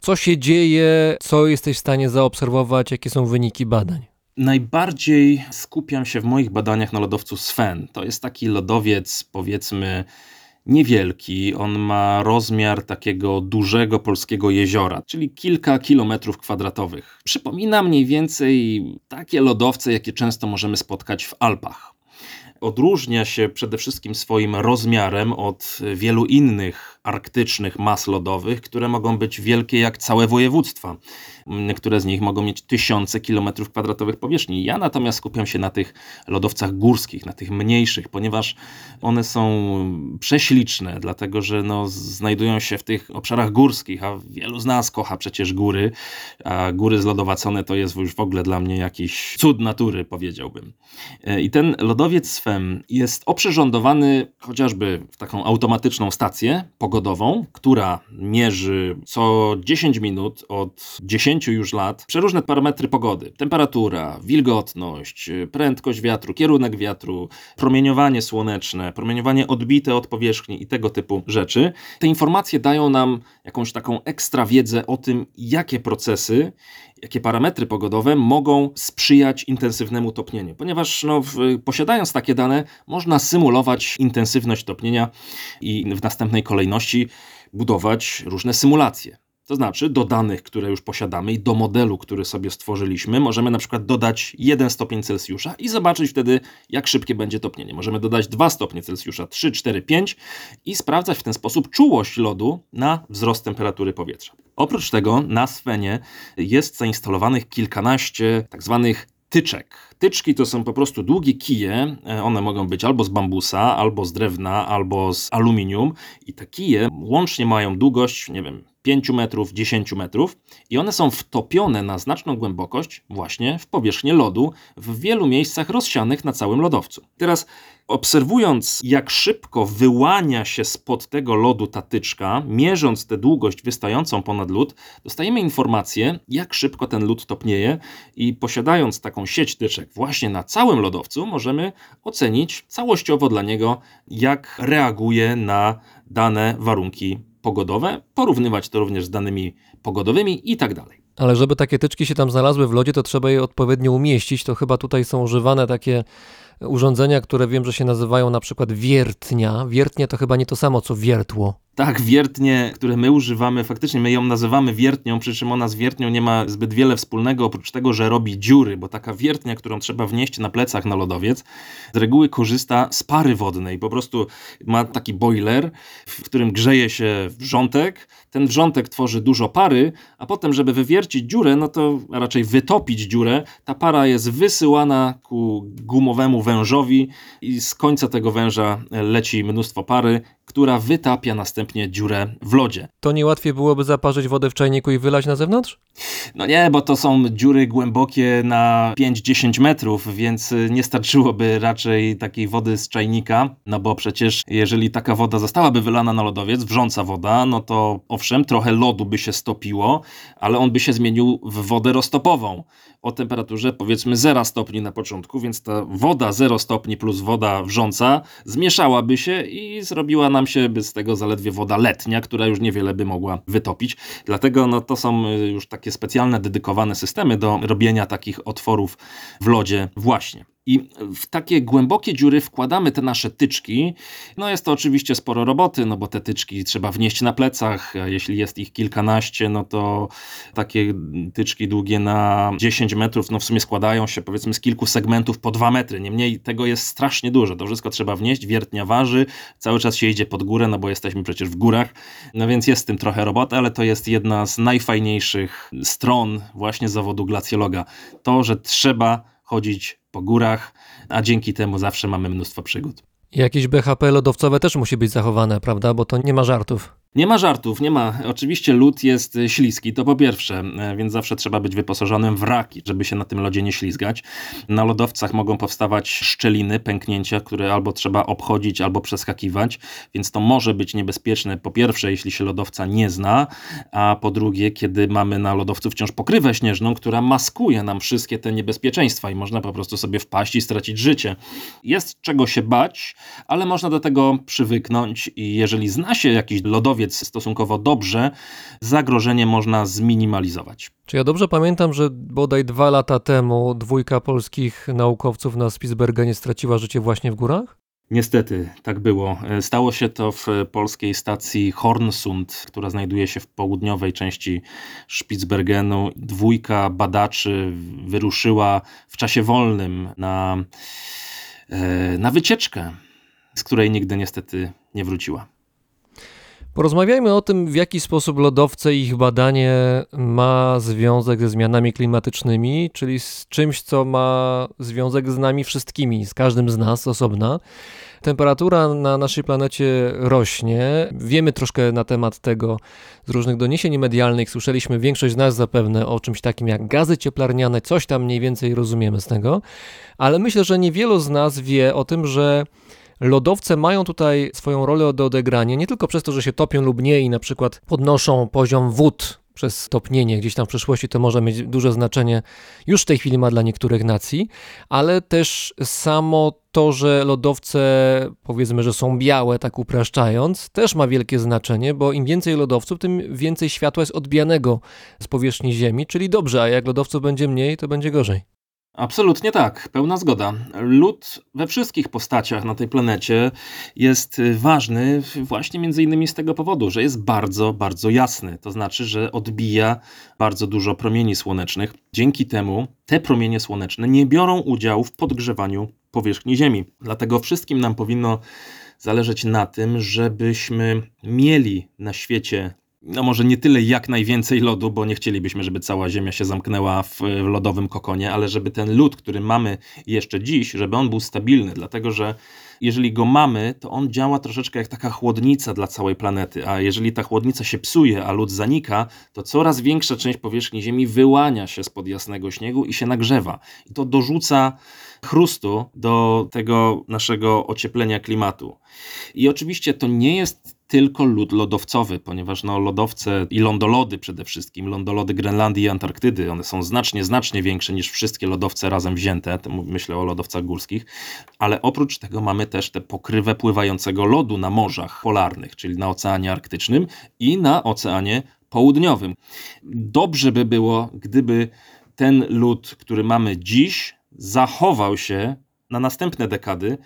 co się dzieje, co jesteś w stanie zaobserwować, jakie są wyniki badań? Najbardziej skupiam się w moich badaniach na lodowcu Sven. To jest taki lodowiec, powiedzmy, niewielki. On ma rozmiar takiego dużego polskiego jeziora, czyli kilka kilometrów kwadratowych. Przypomina mniej więcej takie lodowce, jakie często możemy spotkać w Alpach. Odróżnia się przede wszystkim swoim rozmiarem od wielu innych arktycznych mas lodowych, które mogą być wielkie jak całe województwa. Niektóre z nich mogą mieć tysiące kilometrów kwadratowych powierzchni. Ja natomiast skupiam się na tych lodowcach górskich, na tych mniejszych, ponieważ one są prześliczne, dlatego że no, znajdują się w tych obszarach górskich, a wielu z nas kocha przecież góry, a góry zlodowacone to jest już w ogóle dla mnie jakiś cud natury, powiedziałbym. I ten lodowiec Swem jest oprzyrządowany chociażby w taką automatyczną stację pogodową, która mierzy co 10 minut od 10 już lat przeróżne parametry pogody. Temperatura, wilgotność, prędkość wiatru, kierunek wiatru, promieniowanie słoneczne, promieniowanie odbite od powierzchni i tego typu rzeczy. Te informacje dają nam jakąś taką ekstra wiedzę o tym, jakie procesy, jakie parametry pogodowe mogą sprzyjać intensywnemu topnieniu, ponieważ no, w, posiadając takie dane, można symulować intensywność topnienia i w następnej kolejności budować różne symulacje. To znaczy, do danych, które już posiadamy i do modelu, który sobie stworzyliśmy, możemy na przykład dodać 1 stopień Celsjusza i zobaczyć wtedy, jak szybkie będzie topnienie. Możemy dodać 2 stopnie Celsjusza, 3, 4, 5 i sprawdzać w ten sposób czułość lodu na wzrost temperatury powietrza. Oprócz tego na Svenie jest zainstalowanych kilkanaście tak zwanych tyczek. Tyczki to są po prostu długie kije, e, one mogą być albo z bambusa, albo z drewna, albo z aluminium i te kije łącznie mają długość, nie wiem, 5 metrów, 10 metrów i one są wtopione na znaczną głębokość właśnie w powierzchnię lodu w wielu miejscach rozsianych na całym lodowcu. Teraz obserwując jak szybko wyłania się spod tego lodu ta tyczka, mierząc tę długość wystającą ponad lód, dostajemy informację jak szybko ten lód topnieje i posiadając taką sieć tyczek właśnie na całym lodowcu możemy ocenić całościowo dla niego jak reaguje na dane warunki pogodowe, porównywać to również z danymi pogodowymi i tak dalej. Ale żeby takie tyczki się tam znalazły w lodzie, to trzeba je odpowiednio umieścić. To chyba tutaj są używane takie urządzenia, które wiem, że się nazywają na przykład wiertnia. Wiertnia to chyba nie to samo co wiertło. Tak, wiertnie, które my używamy, faktycznie my ją nazywamy wiertnią, przy czym ona z wiertnią nie ma zbyt wiele wspólnego, oprócz tego, że robi dziury, bo taka wiertnia, którą trzeba wnieść na plecach na lodowiec, z reguły korzysta z pary wodnej. Po prostu ma taki boiler, w którym grzeje się wrzątek, ten wrzątek tworzy dużo pary, a potem, żeby wywiercić dziurę, no to a raczej wytopić dziurę, ta para jest wysyłana ku gumowemu wężowi i z końca tego węża leci mnóstwo pary, która wytapia następnie dziurę w lodzie. To nie łatwiej byłoby zaparzyć wodę w czajniku i wylać na zewnątrz? No nie, bo to są dziury głębokie na 5-10 metrów, więc nie starczyłoby raczej takiej wody z czajnika, no bo przecież jeżeli taka woda zostałaby wylana na lodowiec, wrząca woda, no to owszem, trochę lodu by się stopiło, ale on by się zmienił w wodę roztopową o temperaturze powiedzmy 0 stopni na początku, więc ta woda 0 stopni plus woda wrząca zmieszałaby się i zrobiła nam się by z tego zaledwie woda letnia, która już niewiele by mogła wytopić. Dlatego no, to są już takie specjalne, dedykowane systemy do robienia takich otworów w lodzie właśnie. I w takie głębokie dziury wkładamy te nasze tyczki. No jest to oczywiście sporo roboty, no bo te tyczki trzeba wnieść na plecach. A jeśli jest ich kilkanaście, no to takie tyczki długie na 10 metrów, no w sumie składają się powiedzmy z kilku segmentów po 2 metry. Niemniej tego jest strasznie dużo. To wszystko trzeba wnieść, wiertnia waży, cały czas się idzie pod górę, no bo jesteśmy przecież w górach. No więc jest z tym trochę roboty, ale to jest jedna z najfajniejszych stron właśnie zawodu glacjologa. To, że trzeba chodzić po górach, a dzięki temu zawsze mamy mnóstwo przygód. Jakieś BHP lodowcowe też musi być zachowane, prawda? Bo to nie ma żartów. Nie ma żartów, nie ma. Oczywiście lód jest śliski, to po pierwsze, e, więc zawsze trzeba być wyposażonym w raki, żeby się na tym lodzie nie ślizgać. Na lodowcach mogą powstawać szczeliny, pęknięcia, które albo trzeba obchodzić, albo przeskakiwać, więc to może być niebezpieczne. Po pierwsze, jeśli się lodowca nie zna, a po drugie, kiedy mamy na lodowcu wciąż pokrywę śnieżną, która maskuje nam wszystkie te niebezpieczeństwa i można po prostu sobie wpaść i stracić życie. Jest czego się bać, ale można do tego przywyknąć i jeżeli zna się jakiś lodowiec, stosunkowo dobrze, zagrożenie można zminimalizować. Czy ja dobrze pamiętam, że bodaj dwa lata temu dwójka polskich naukowców na Spitsbergenie straciła życie właśnie w górach? Niestety, tak było. Stało się to w polskiej stacji Hornsund, która znajduje się w południowej części Spitsbergenu. Dwójka badaczy wyruszyła w czasie wolnym na, e, na wycieczkę, z której nigdy niestety nie wróciła. Porozmawiajmy o tym, w jaki sposób lodowce i ich badanie ma związek ze zmianami klimatycznymi, czyli z czymś, co ma związek z nami wszystkimi, z każdym z nas osobna. Temperatura na naszej planecie rośnie. Wiemy troszkę na temat tego z różnych doniesień medialnych. Słyszeliśmy większość z nas zapewne o czymś takim jak gazy cieplarniane, coś tam mniej więcej rozumiemy z tego, ale myślę, że niewielu z nas wie o tym, że Lodowce mają tutaj swoją rolę do odegrania nie tylko przez to, że się topią lub nie i na przykład podnoszą poziom wód przez topnienie gdzieś tam w przyszłości to może mieć duże znaczenie, już w tej chwili ma dla niektórych nacji, ale też samo to, że lodowce powiedzmy, że są białe, tak upraszczając, też ma wielkie znaczenie, bo im więcej lodowców, tym więcej światła jest odbijanego z powierzchni Ziemi, czyli dobrze, a jak lodowców będzie mniej, to będzie gorzej. Absolutnie tak, pełna zgoda. Lód we wszystkich postaciach na tej planecie jest ważny właśnie między innymi z tego powodu, że jest bardzo, bardzo jasny. To znaczy, że odbija bardzo dużo promieni słonecznych. Dzięki temu te promienie słoneczne nie biorą udziału w podgrzewaniu powierzchni Ziemi. Dlatego wszystkim nam powinno zależeć na tym, żebyśmy mieli na świecie no może nie tyle jak najwięcej lodu, bo nie chcielibyśmy, żeby cała Ziemia się zamknęła w, lodowym kokonie, ale żeby ten lód, który mamy jeszcze dziś, żeby on był stabilny, dlatego że jeżeli go mamy, to on działa troszeczkę jak taka chłodnica dla całej planety, a jeżeli ta chłodnica się psuje, a lód zanika, to coraz większa część powierzchni Ziemi wyłania się spod jasnego śniegu i się nagrzewa. I to dorzuca chrustu do tego naszego ocieplenia klimatu. I oczywiście to nie jest tylko lód lodowcowy, ponieważ no, lodowce i lądolody przede wszystkim, lądolody Grenlandii i Antarktydy, one są znacznie, znacznie większe niż wszystkie lodowce razem wzięte, myślę o lodowcach górskich, ale oprócz tego mamy też tę pokrywę pływającego lodu na morzach polarnych, czyli na Oceanie Arktycznym i na Oceanie Południowym. Dobrze by było, gdyby ten lód, który mamy dziś, zachował się na następne dekady.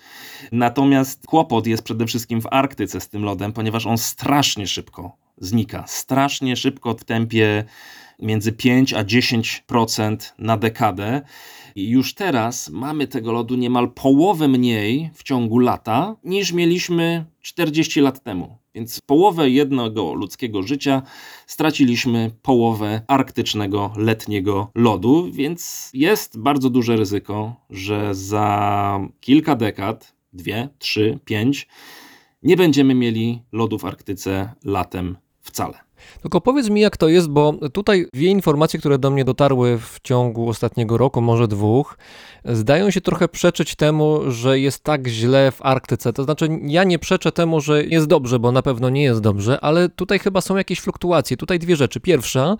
Natomiast kłopot jest przede wszystkim w Arktyce z tym lodem, ponieważ on strasznie szybko znika. Strasznie szybko w tempie między 5 a 10% na dekadę. I już teraz mamy tego lodu niemal połowę mniej w ciągu lata niż mieliśmy 40 lat temu. Więc połowę jednego ludzkiego życia straciliśmy połowę arktycznego letniego lodu, więc jest bardzo duże ryzyko, że za kilka dekad, dwie, trzy, pięć, nie będziemy mieli lodu w Arktyce latem wcale. Tylko powiedz mi, jak to jest, bo tutaj dwie informacje, które do mnie dotarły w ciągu ostatniego roku, może dwóch, zdają się trochę przeczyć temu, że jest tak źle w Arktyce. To znaczy, ja nie przeczę temu, że jest dobrze, bo na pewno nie jest dobrze, ale tutaj chyba są jakieś fluktuacje. Tutaj dwie rzeczy. Pierwsza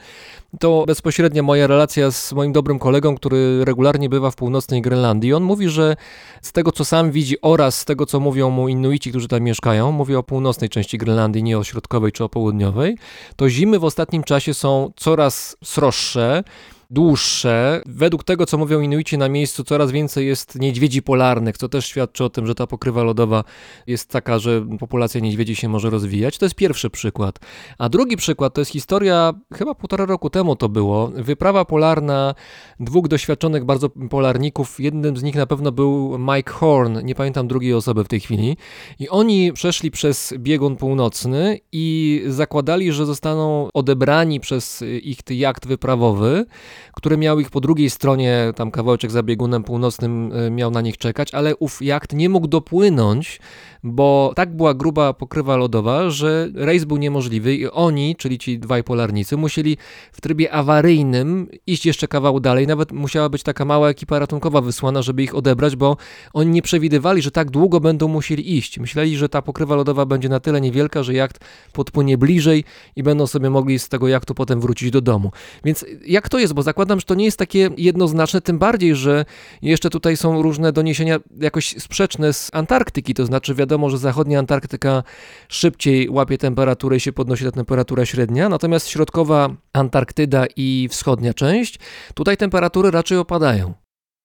to bezpośrednia moja relacja z moim dobrym kolegą, który regularnie bywa w północnej Grenlandii. On mówi, że z tego, co sam widzi oraz z tego, co mówią mu Inuici, którzy tam mieszkają, mówię o północnej części Grenlandii, nie o środkowej czy o południowej, to zimy w ostatnim czasie są coraz sroższe, dłuższe. Według tego, co mówią Inuici na miejscu, coraz więcej jest niedźwiedzi polarnych, co też świadczy o tym, że ta pokrywa lodowa jest taka, że populacja niedźwiedzi się może rozwijać. To jest pierwszy przykład. A drugi przykład to jest historia, chyba półtora roku temu to było, wyprawa polarna dwóch doświadczonych bardzo polarników. Jednym z nich na pewno był Mike Horn, nie pamiętam drugiej osoby w tej chwili. I oni przeszli przez biegun północny i zakładali, że zostaną odebrani przez ich jacht wyprawowy które miał ich po drugiej stronie, tam kawałeczek za biegunem północnym y, miał na nich czekać, ale ów jacht nie mógł dopłynąć, bo tak była gruba pokrywa lodowa, że rejs był niemożliwy i oni, czyli ci dwaj polarnicy, musieli w trybie awaryjnym iść jeszcze kawał dalej. Nawet musiała być taka mała ekipa ratunkowa wysłana, żeby ich odebrać, bo oni nie przewidywali, że tak długo będą musieli iść. Myśleli, że ta pokrywa lodowa będzie na tyle niewielka, że jacht podpłynie bliżej i będą sobie mogli z tego jachtu potem wrócić do domu. Więc jak to jest? Bo zakładam, że to nie jest takie jednoznaczne, tym bardziej, że jeszcze tutaj są różne doniesienia jakoś sprzeczne z Antarktyki, to znaczy wiadomo, że zachodnia Antarktyka szybciej łapie temperaturę i się podnosi ta temperatura średnia, natomiast środkowa Antarktyda i wschodnia część, tutaj temperatury raczej opadają.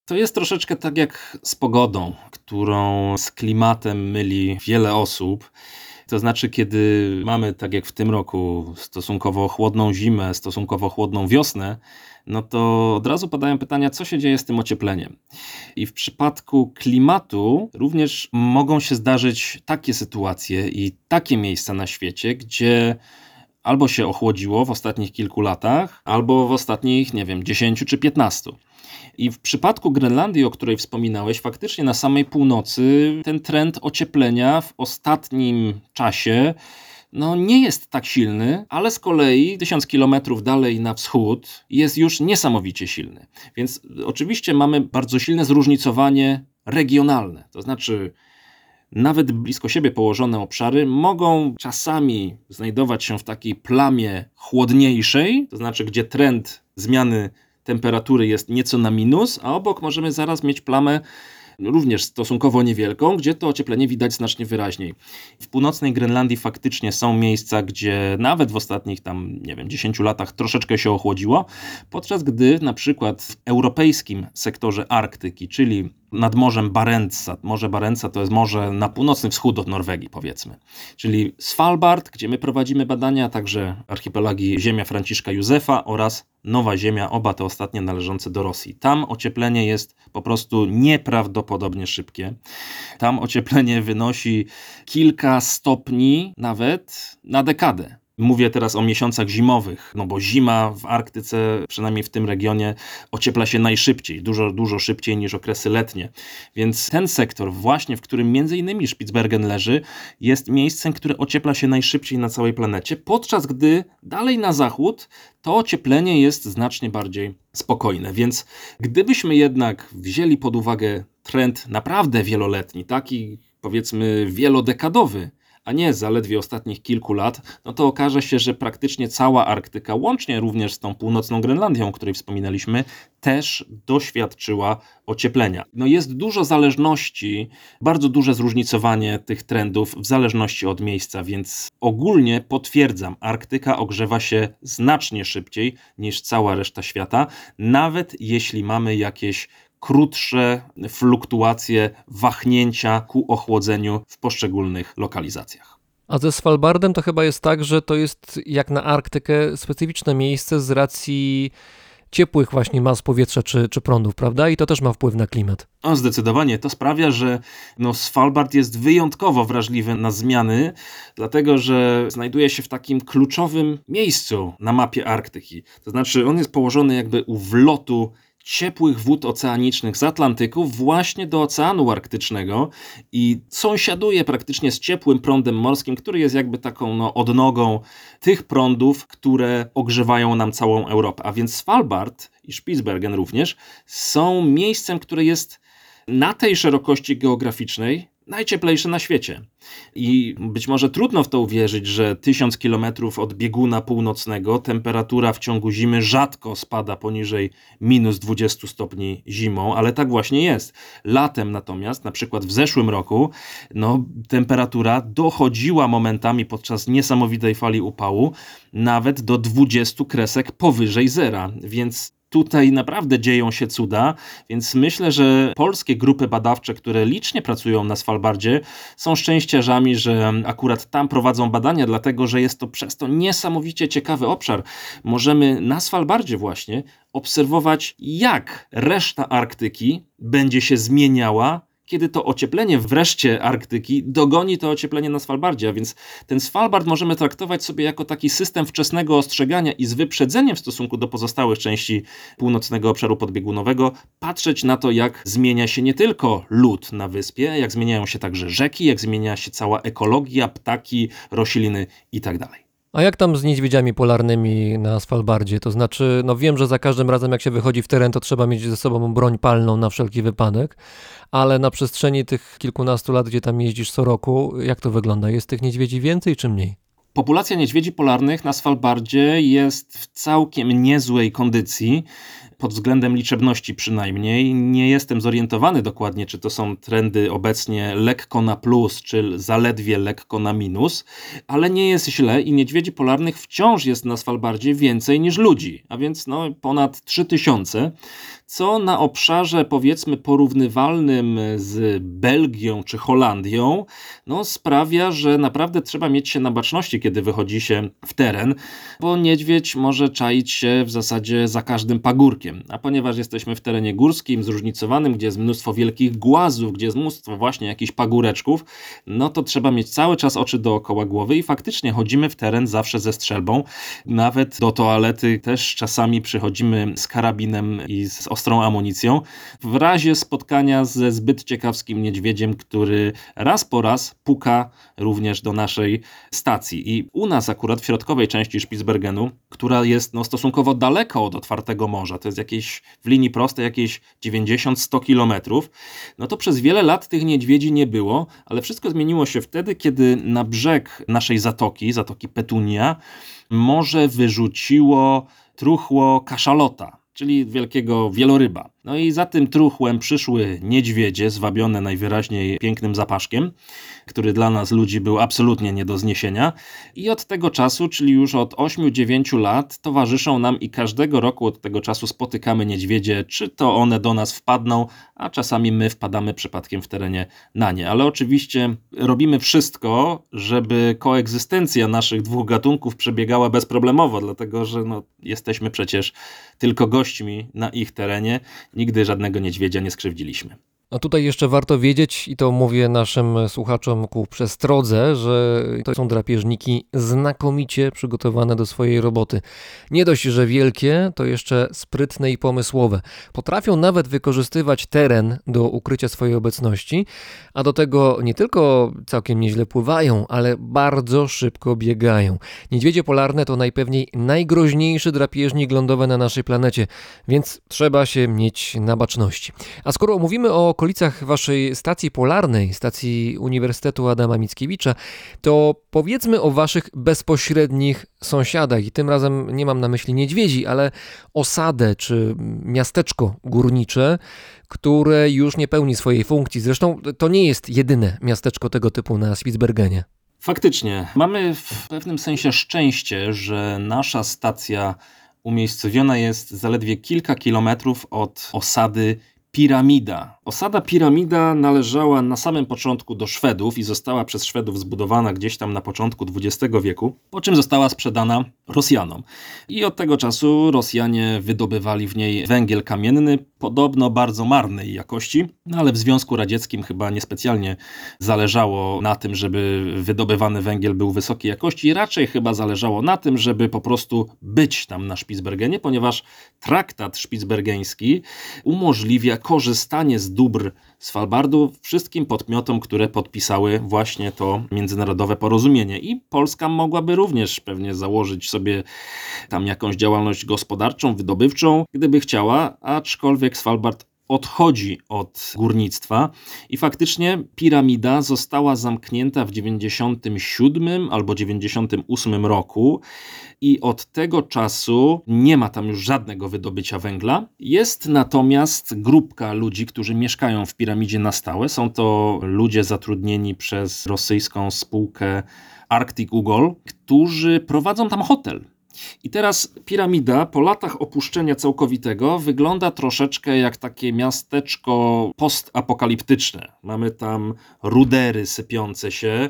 To jest troszeczkę tak jak z pogodą, którą z klimatem myli wiele osób. To znaczy, kiedy mamy, tak jak w tym roku, stosunkowo chłodną zimę, stosunkowo chłodną wiosnę, no to od razu padają pytania, co się dzieje z tym ociepleniem. I w przypadku klimatu również mogą się zdarzyć takie sytuacje i takie miejsca na świecie, gdzie albo się ochłodziło w ostatnich kilku latach, albo w ostatnich, nie wiem, 10 czy 15. I w przypadku Grenlandii, o której wspominałeś, faktycznie na samej północy ten trend ocieplenia w ostatnim czasie no nie jest tak silny, ale z kolei tysiąc kilometrów dalej na wschód jest już niesamowicie silny. Więc oczywiście mamy bardzo silne zróżnicowanie regionalne, to znaczy nawet blisko siebie położone obszary mogą czasami znajdować się w takiej plamie chłodniejszej, to znaczy gdzie trend zmiany temperatury jest nieco na minus, a obok możemy zaraz mieć plamę również stosunkowo niewielką, gdzie to ocieplenie widać znacznie wyraźniej. W północnej Grenlandii faktycznie są miejsca, gdzie nawet w ostatnich tam, nie wiem, 10 latach troszeczkę się ochłodziło, podczas gdy na przykład w europejskim sektorze Arktyki, czyli nad Morzem Barentsa. Morze Barentsa to jest morze na północny wschód od Norwegii, powiedzmy. Czyli Svalbard, gdzie my prowadzimy badania, także archipelagi Ziemia Franciszka Józefa oraz Nowa Ziemia, oba te ostatnie należące do Rosji. Tam ocieplenie jest po prostu nieprawdopodobnie szybkie. Tam ocieplenie wynosi kilka stopni nawet na dekadę Mówię teraz o miesiącach zimowych, no bo zima w Arktyce, przynajmniej w tym regionie, ociepla się najszybciej, dużo, dużo szybciej niż okresy letnie. Więc ten sektor, właśnie w którym między innymi Spitsbergen leży, jest miejscem, które ociepla się najszybciej na całej planecie, podczas gdy dalej na zachód to ocieplenie jest znacznie bardziej spokojne. Więc gdybyśmy jednak wzięli pod uwagę trend naprawdę wieloletni, taki powiedzmy wielodekadowy, a nie zaledwie ostatnich kilku lat, no to okaże się, że praktycznie cała Arktyka, łącznie również z tą północną Grenlandią, o której wspominaliśmy, też doświadczyła ocieplenia. No jest dużo zależności, bardzo duże zróżnicowanie tych trendów w zależności od miejsca, więc ogólnie potwierdzam, Arktyka ogrzewa się znacznie szybciej niż cała reszta świata, nawet jeśli mamy jakieś krótsze fluktuacje, wahnięcia ku ochłodzeniu w poszczególnych lokalizacjach. A ze Svalbardem to chyba jest tak, że to jest jak na Arktykę specyficzne miejsce z racji ciepłych właśnie mas powietrza czy, czy prądów, prawda? I to też ma wpływ na klimat. No, zdecydowanie. To sprawia, że no, Svalbard jest wyjątkowo wrażliwy na zmiany, dlatego że znajduje się w takim kluczowym miejscu na mapie Arktyki. To znaczy, on jest położony jakby u wlotu ciepłych wód oceanicznych z Atlantyku właśnie do Oceanu Arktycznego i sąsiaduje praktycznie z ciepłym prądem morskim, który jest jakby taką no, odnogą tych prądów, które ogrzewają nam całą Europę. A więc Svalbard i Spitsbergen również są miejscem, które jest na tej szerokości geograficznej najcieplejsze na świecie. I być może trudno w to uwierzyć, że tysiąc kilometrów od bieguna północnego temperatura w ciągu zimy rzadko spada poniżej minus 20 stopni zimą, ale tak właśnie jest. Latem natomiast, na przykład w zeszłym roku, no, temperatura dochodziła momentami podczas niesamowitej fali upału nawet do 20 kresek powyżej zera, więc tutaj naprawdę dzieją się cuda, więc myślę, że polskie grupy badawcze, które licznie pracują na Svalbardzie, są szczęściarzami, że akurat tam prowadzą badania, dlatego że jest to przez to niesamowicie ciekawy obszar. Możemy na Svalbardzie właśnie obserwować, jak reszta Arktyki będzie się zmieniała kiedy to ocieplenie wreszcie Arktyki dogoni to ocieplenie na Svalbardzie, a więc ten Svalbard możemy traktować sobie jako taki system wczesnego ostrzegania i z wyprzedzeniem w stosunku do pozostałych części północnego obszaru podbiegunowego patrzeć na to, jak zmienia się nie tylko lód na wyspie, jak zmieniają się także rzeki, jak zmienia się cała ekologia, ptaki, rośliny itd. A jak tam z niedźwiedziami polarnymi na Svalbardzie? To znaczy, no wiem, że za każdym razem jak się wychodzi w teren, to trzeba mieć ze sobą broń palną na wszelki wypadek, ale na przestrzeni tych kilkunastu lat, gdzie tam jeździsz co roku, jak to wygląda? Jest tych niedźwiedzi więcej czy mniej? Populacja niedźwiedzi polarnych na Svalbardzie jest w całkiem niezłej kondycji pod względem liczebności przynajmniej. Nie jestem zorientowany dokładnie, czy to są trendy obecnie lekko na plus, czy zaledwie lekko na minus, ale nie jest źle i niedźwiedzi polarnych wciąż jest na Svalbardzie więcej niż ludzi, a więc no, ponad 3000 co na obszarze powiedzmy porównywalnym z Belgią czy Holandią, no sprawia, że naprawdę trzeba mieć się na baczności, kiedy wychodzi się w teren, bo niedźwiedź może czaić się w zasadzie za każdym pagórkiem. A ponieważ jesteśmy w terenie górskim, zróżnicowanym, gdzie jest mnóstwo wielkich głazów, gdzie jest mnóstwo właśnie jakichś pagóreczków, no to trzeba mieć cały czas oczy dookoła głowy i faktycznie chodzimy w teren zawsze ze strzelbą. Nawet do toalety też czasami przychodzimy z karabinem i z ostrą amunicją, w razie spotkania ze zbyt ciekawskim niedźwiedziem, który raz po raz puka również do naszej stacji. I u nas akurat w środkowej części Spitsbergenu, która jest no, stosunkowo daleko od otwartego morza, to jest jakieś w linii prostej jakieś 90-100 kilometrów, no to przez wiele lat tych niedźwiedzi nie było, ale wszystko zmieniło się wtedy, kiedy na brzeg naszej zatoki, zatoki Petunia, morze wyrzuciło truchło kaszalota czyli wielkiego wieloryba. No i za tym truchłem przyszły niedźwiedzie, zwabione najwyraźniej pięknym zapaszkiem, który dla nas ludzi był absolutnie nie do zniesienia. I od tego czasu, czyli już od 8-9 lat, towarzyszą nam i każdego roku od tego czasu spotykamy niedźwiedzie, czy to one do nas wpadną, a czasami my wpadamy przypadkiem w terenie na nie. Ale oczywiście robimy wszystko, żeby koegzystencja naszych dwóch gatunków przebiegała bezproblemowo, dlatego że no, jesteśmy przecież tylko gośćmi na ich terenie. Nigdy żadnego niedźwiedzia nie skrzywdziliśmy. A tutaj jeszcze warto wiedzieć, i to mówię naszym słuchaczom ku przestrodze, że to są drapieżniki znakomicie przygotowane do swojej roboty. Nie dość, że wielkie, to jeszcze sprytne i pomysłowe. Potrafią nawet wykorzystywać teren do ukrycia swojej obecności, a do tego nie tylko całkiem nieźle pływają, ale bardzo szybko biegają. Niedźwiedzie polarne to najpewniej najgroźniejszy drapieżnik lądowy na naszej planecie, więc trzeba się mieć na baczności. A skoro mówimy o okolicach waszej stacji polarnej, stacji Uniwersytetu Adama Mickiewicza, to powiedzmy o waszych bezpośrednich sąsiadach. I tym razem nie mam na myśli niedźwiedzi, ale osadę czy miasteczko górnicze, które już nie pełni swojej funkcji. Zresztą to nie jest jedyne miasteczko tego typu na Spitsbergenie. Faktycznie, mamy w pewnym sensie szczęście, że nasza stacja umiejscowiona jest zaledwie kilka kilometrów od osady Piramida. Osada Piramida należała na samym początku do Szwedów i została przez Szwedów zbudowana gdzieś tam na początku XX wieku, po czym została sprzedana Rosjanom. I od tego czasu Rosjanie wydobywali w niej węgiel kamienny, podobno bardzo marnej jakości, no ale w Związku Radzieckim chyba niespecjalnie zależało na tym, żeby wydobywany węgiel był wysokiej jakości, raczej chyba zależało na tym, żeby po prostu być tam na Spitsbergenie, ponieważ traktat szpicbergeński umożliwia korzystanie z dóbr Svalbardu wszystkim podmiotom, które podpisały właśnie to międzynarodowe porozumienie. I Polska mogłaby również pewnie założyć sobie tam jakąś działalność gospodarczą, wydobywczą, gdyby chciała, aczkolwiek Svalbard odchodzi od górnictwa i faktycznie piramida została zamknięta w 97 albo 98 roku i od tego czasu nie ma tam już żadnego wydobycia węgla. Jest natomiast grupka ludzi, którzy mieszkają w piramidzie na stałe. Są to ludzie zatrudnieni przez rosyjską spółkę Arctic Ugol, którzy prowadzą tam hotel. I teraz piramida po latach opuszczenia całkowitego wygląda troszeczkę jak takie miasteczko postapokaliptyczne. Mamy tam rudery sypiące się,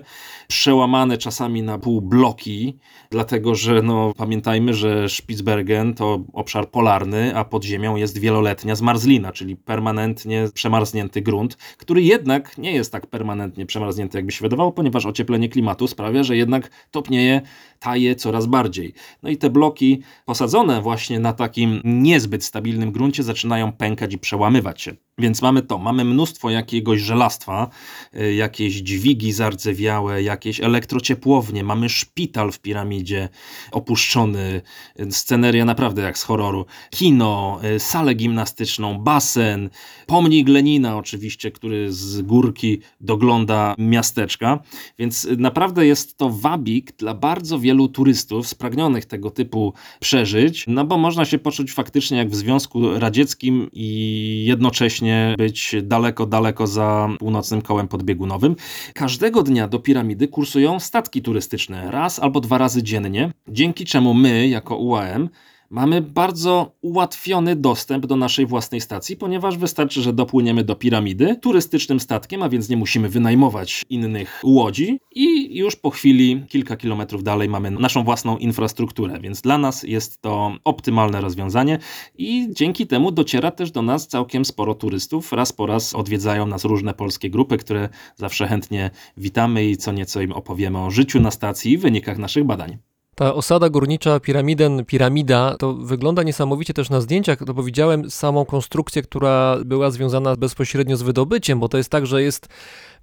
przełamane czasami na pół bloki, dlatego że no, pamiętajmy, że Spitsbergen to obszar polarny, a pod ziemią jest wieloletnia zmarzlina, czyli permanentnie przemarznięty grunt, który jednak nie jest tak permanentnie przemarznięty, jakby się wydawało, ponieważ ocieplenie klimatu sprawia, że jednak topnieje, taje coraz bardziej. No i te bloki posadzone właśnie na takim niezbyt stabilnym gruncie zaczynają pękać i przełamywać się. Więc mamy to, mamy mnóstwo jakiegoś żelastwa, y, jakieś dźwigi zardzewiałe, jakieś elektrociepłownie, mamy szpital w piramidzie opuszczony, y, sceneria naprawdę jak z horroru, kino, y, salę gimnastyczną, basen, pomnik Lenina oczywiście, który z górki dogląda miasteczka, więc naprawdę jest to wabik dla bardzo wielu turystów spragnionych tego typu przeżyć, no bo można się poczuć faktycznie jak w Związku Radzieckim i jednocześnie być daleko, daleko za północnym kołem podbiegunowym. Każdego dnia do piramidy kursują statki turystyczne, raz albo dwa razy dziennie, dzięki czemu my, jako UAM, mamy bardzo ułatwiony dostęp do naszej własnej stacji, ponieważ wystarczy, że dopłyniemy do piramidy turystycznym statkiem, a więc nie musimy wynajmować innych łodzi i już po chwili, kilka kilometrów dalej mamy naszą własną infrastrukturę, więc dla nas jest to optymalne rozwiązanie i dzięki temu dociera też do nas całkiem sporo turystów. Raz po raz odwiedzają nas różne polskie grupy, które zawsze chętnie witamy i co nieco im opowiemy o życiu na stacji i wynikach naszych badań. Ta osada górnicza Piramiden, piramida, to wygląda niesamowicie też na zdjęciach. To powiedziałem samą konstrukcję, która była związana bezpośrednio z wydobyciem, bo to jest tak, że jest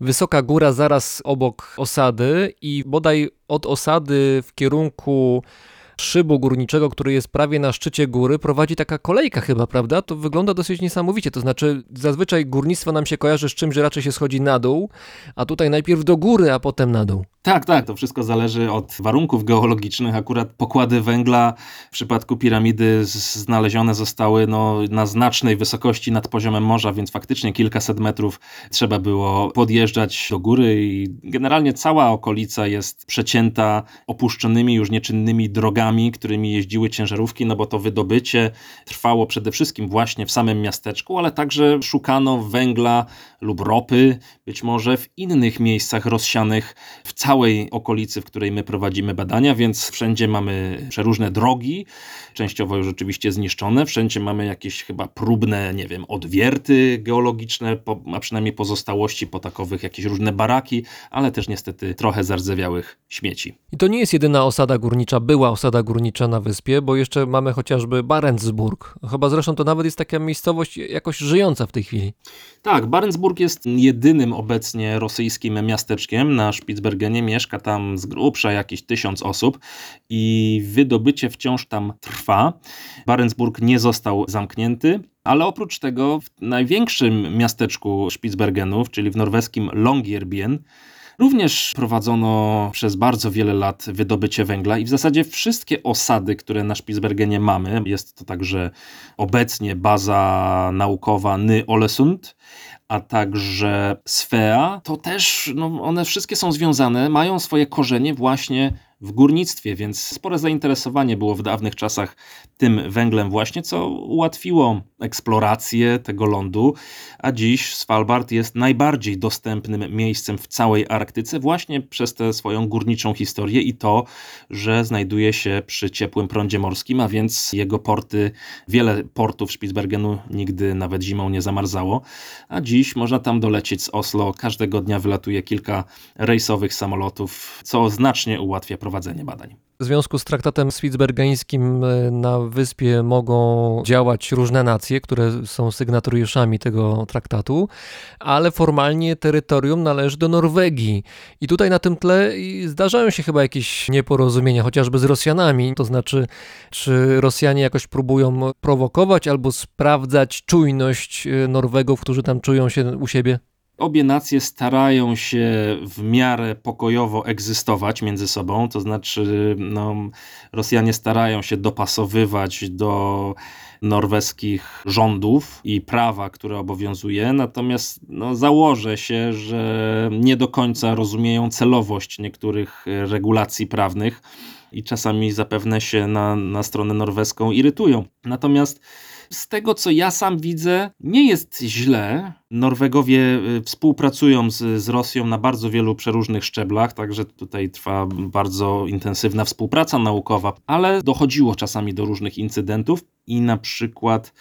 wysoka góra zaraz obok osady i bodaj od osady w kierunku szybu górniczego, który jest prawie na szczycie góry, prowadzi taka kolejka chyba, prawda? To wygląda dosyć niesamowicie. To znaczy, zazwyczaj górnictwo nam się kojarzy z czymś, że raczej się schodzi na dół, a tutaj najpierw do góry, a potem na dół. Tak, tak, to wszystko zależy od warunków geologicznych. Akurat pokłady węgla w przypadku piramidy znalezione zostały no, na znacznej wysokości nad poziomem morza, więc faktycznie kilkaset metrów trzeba było podjeżdżać do góry i generalnie cała okolica jest przecięta opuszczonymi, już nieczynnymi drogami, którymi jeździły ciężarówki, no bo to wydobycie trwało przede wszystkim właśnie w samym miasteczku, ale także szukano węgla lub ropy, być może w innych miejscach rozsianych w całej okolicy, w której my prowadzimy badania, więc wszędzie mamy przeróżne drogi, częściowo już oczywiście zniszczone, wszędzie mamy jakieś chyba próbne, nie wiem, odwierty geologiczne, a przynajmniej pozostałości potakowych, jakieś różne baraki, ale też niestety trochę zardzewiałych śmieci. I to nie jest jedyna osada górnicza, była osada górnicza na wyspie, bo jeszcze mamy chociażby Barentsburg. Chyba zresztą to nawet jest taka miejscowość jakoś żyjąca w tej chwili. Tak, Barentsburg jest jedynym obecnie rosyjskim miasteczkiem. Na Spitsbergenie mieszka tam z grubsza jakieś tysiąc osób i wydobycie wciąż tam trwa. Barentsburg nie został zamknięty. Ale oprócz tego w największym miasteczku Spitsbergenów, czyli w norweskim Longyearbyen, Również prowadzono przez bardzo wiele lat wydobycie węgla i w zasadzie wszystkie osady, które na Spitsbergenie mamy, jest to także obecnie baza naukowa Ny Olesund, a także Svea, to też no, one wszystkie są związane, mają swoje korzenie właśnie w górnictwie, więc spore zainteresowanie było w dawnych czasach tym węglem właśnie, co ułatwiło eksplorację tego lądu, a dziś Svalbard jest najbardziej dostępnym miejscem w całej Arktyce właśnie przez tę swoją górniczą historię i to, że znajduje się przy ciepłym prądzie morskim, a więc jego porty, wiele portów Spitsbergenu nigdy nawet zimą nie zamarzało, a dziś można tam dolecieć z Oslo, każdego dnia wylatuje kilka rejsowych samolotów, co znacznie ułatwia prowadzenie badań. W związku z traktatem spitsbergeńskim e, na wyspie mogą działać różne nacje, które są sygnatariuszami tego traktatu, ale formalnie terytorium należy do Norwegii. I tutaj na tym tle zdarzają się chyba jakieś nieporozumienia, chociażby z Rosjanami. To znaczy, czy Rosjanie jakoś próbują prowokować albo sprawdzać czujność e, Norwegów, którzy tam czują się u siebie? Obie nacje starają się w miarę pokojowo egzystować między sobą, to znaczy no, Rosjanie starają się dopasowywać do norweskich rządów i prawa, które obowiązuje, natomiast no, założę się, że nie do końca rozumieją celowość niektórych regulacji prawnych i czasami zapewne się na, na stronę norweską irytują. Natomiast z tego, co ja sam widzę, nie jest źle. Norwegowie y, współpracują z, z Rosją na bardzo wielu przeróżnych szczeblach, także tutaj trwa bardzo intensywna współpraca naukowa, ale dochodziło czasami do różnych incydentów i na przykład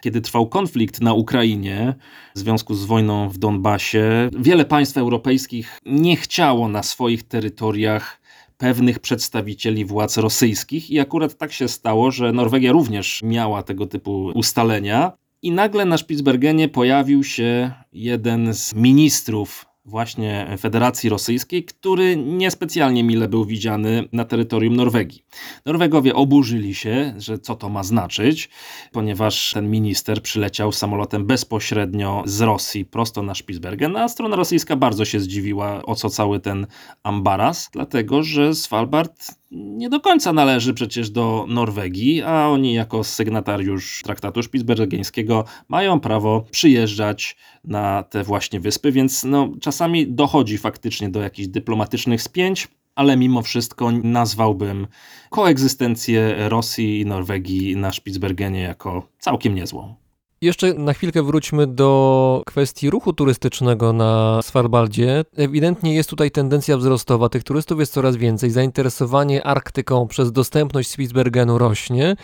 kiedy trwał konflikt na Ukrainie w związku z wojną w Donbasie, wiele państw europejskich nie chciało na swoich terytoriach pewnych przedstawicieli władz rosyjskich i akurat tak się stało, że Norwegia również miała tego typu ustalenia. I nagle na Spitsbergenie pojawił się jeden z ministrów właśnie Federacji Rosyjskiej, który niespecjalnie mile był widziany na terytorium Norwegii. Norwegowie oburzyli się, że co to ma znaczyć, ponieważ ten minister przyleciał samolotem bezpośrednio z Rosji prosto na Spitsbergen, a strona rosyjska bardzo się zdziwiła, o co cały ten ambaras, dlatego że Svalbard nie do końca należy przecież do Norwegii, a oni jako sygnatariusz traktatu szpicbergeńskiego mają prawo przyjeżdżać na te właśnie wyspy, więc no, czasami dochodzi faktycznie do jakichś dyplomatycznych spięć, ale mimo wszystko nazwałbym koegzystencję Rosji i Norwegii na Spitsbergenie jako całkiem niezłą. Jeszcze na chwilkę wróćmy do kwestii ruchu turystycznego na Svalbardzie. Ewidentnie jest tutaj tendencja wzrostowa. Tych turystów jest coraz więcej. Zainteresowanie Arktyką przez dostępność Spitsbergenu rośnie.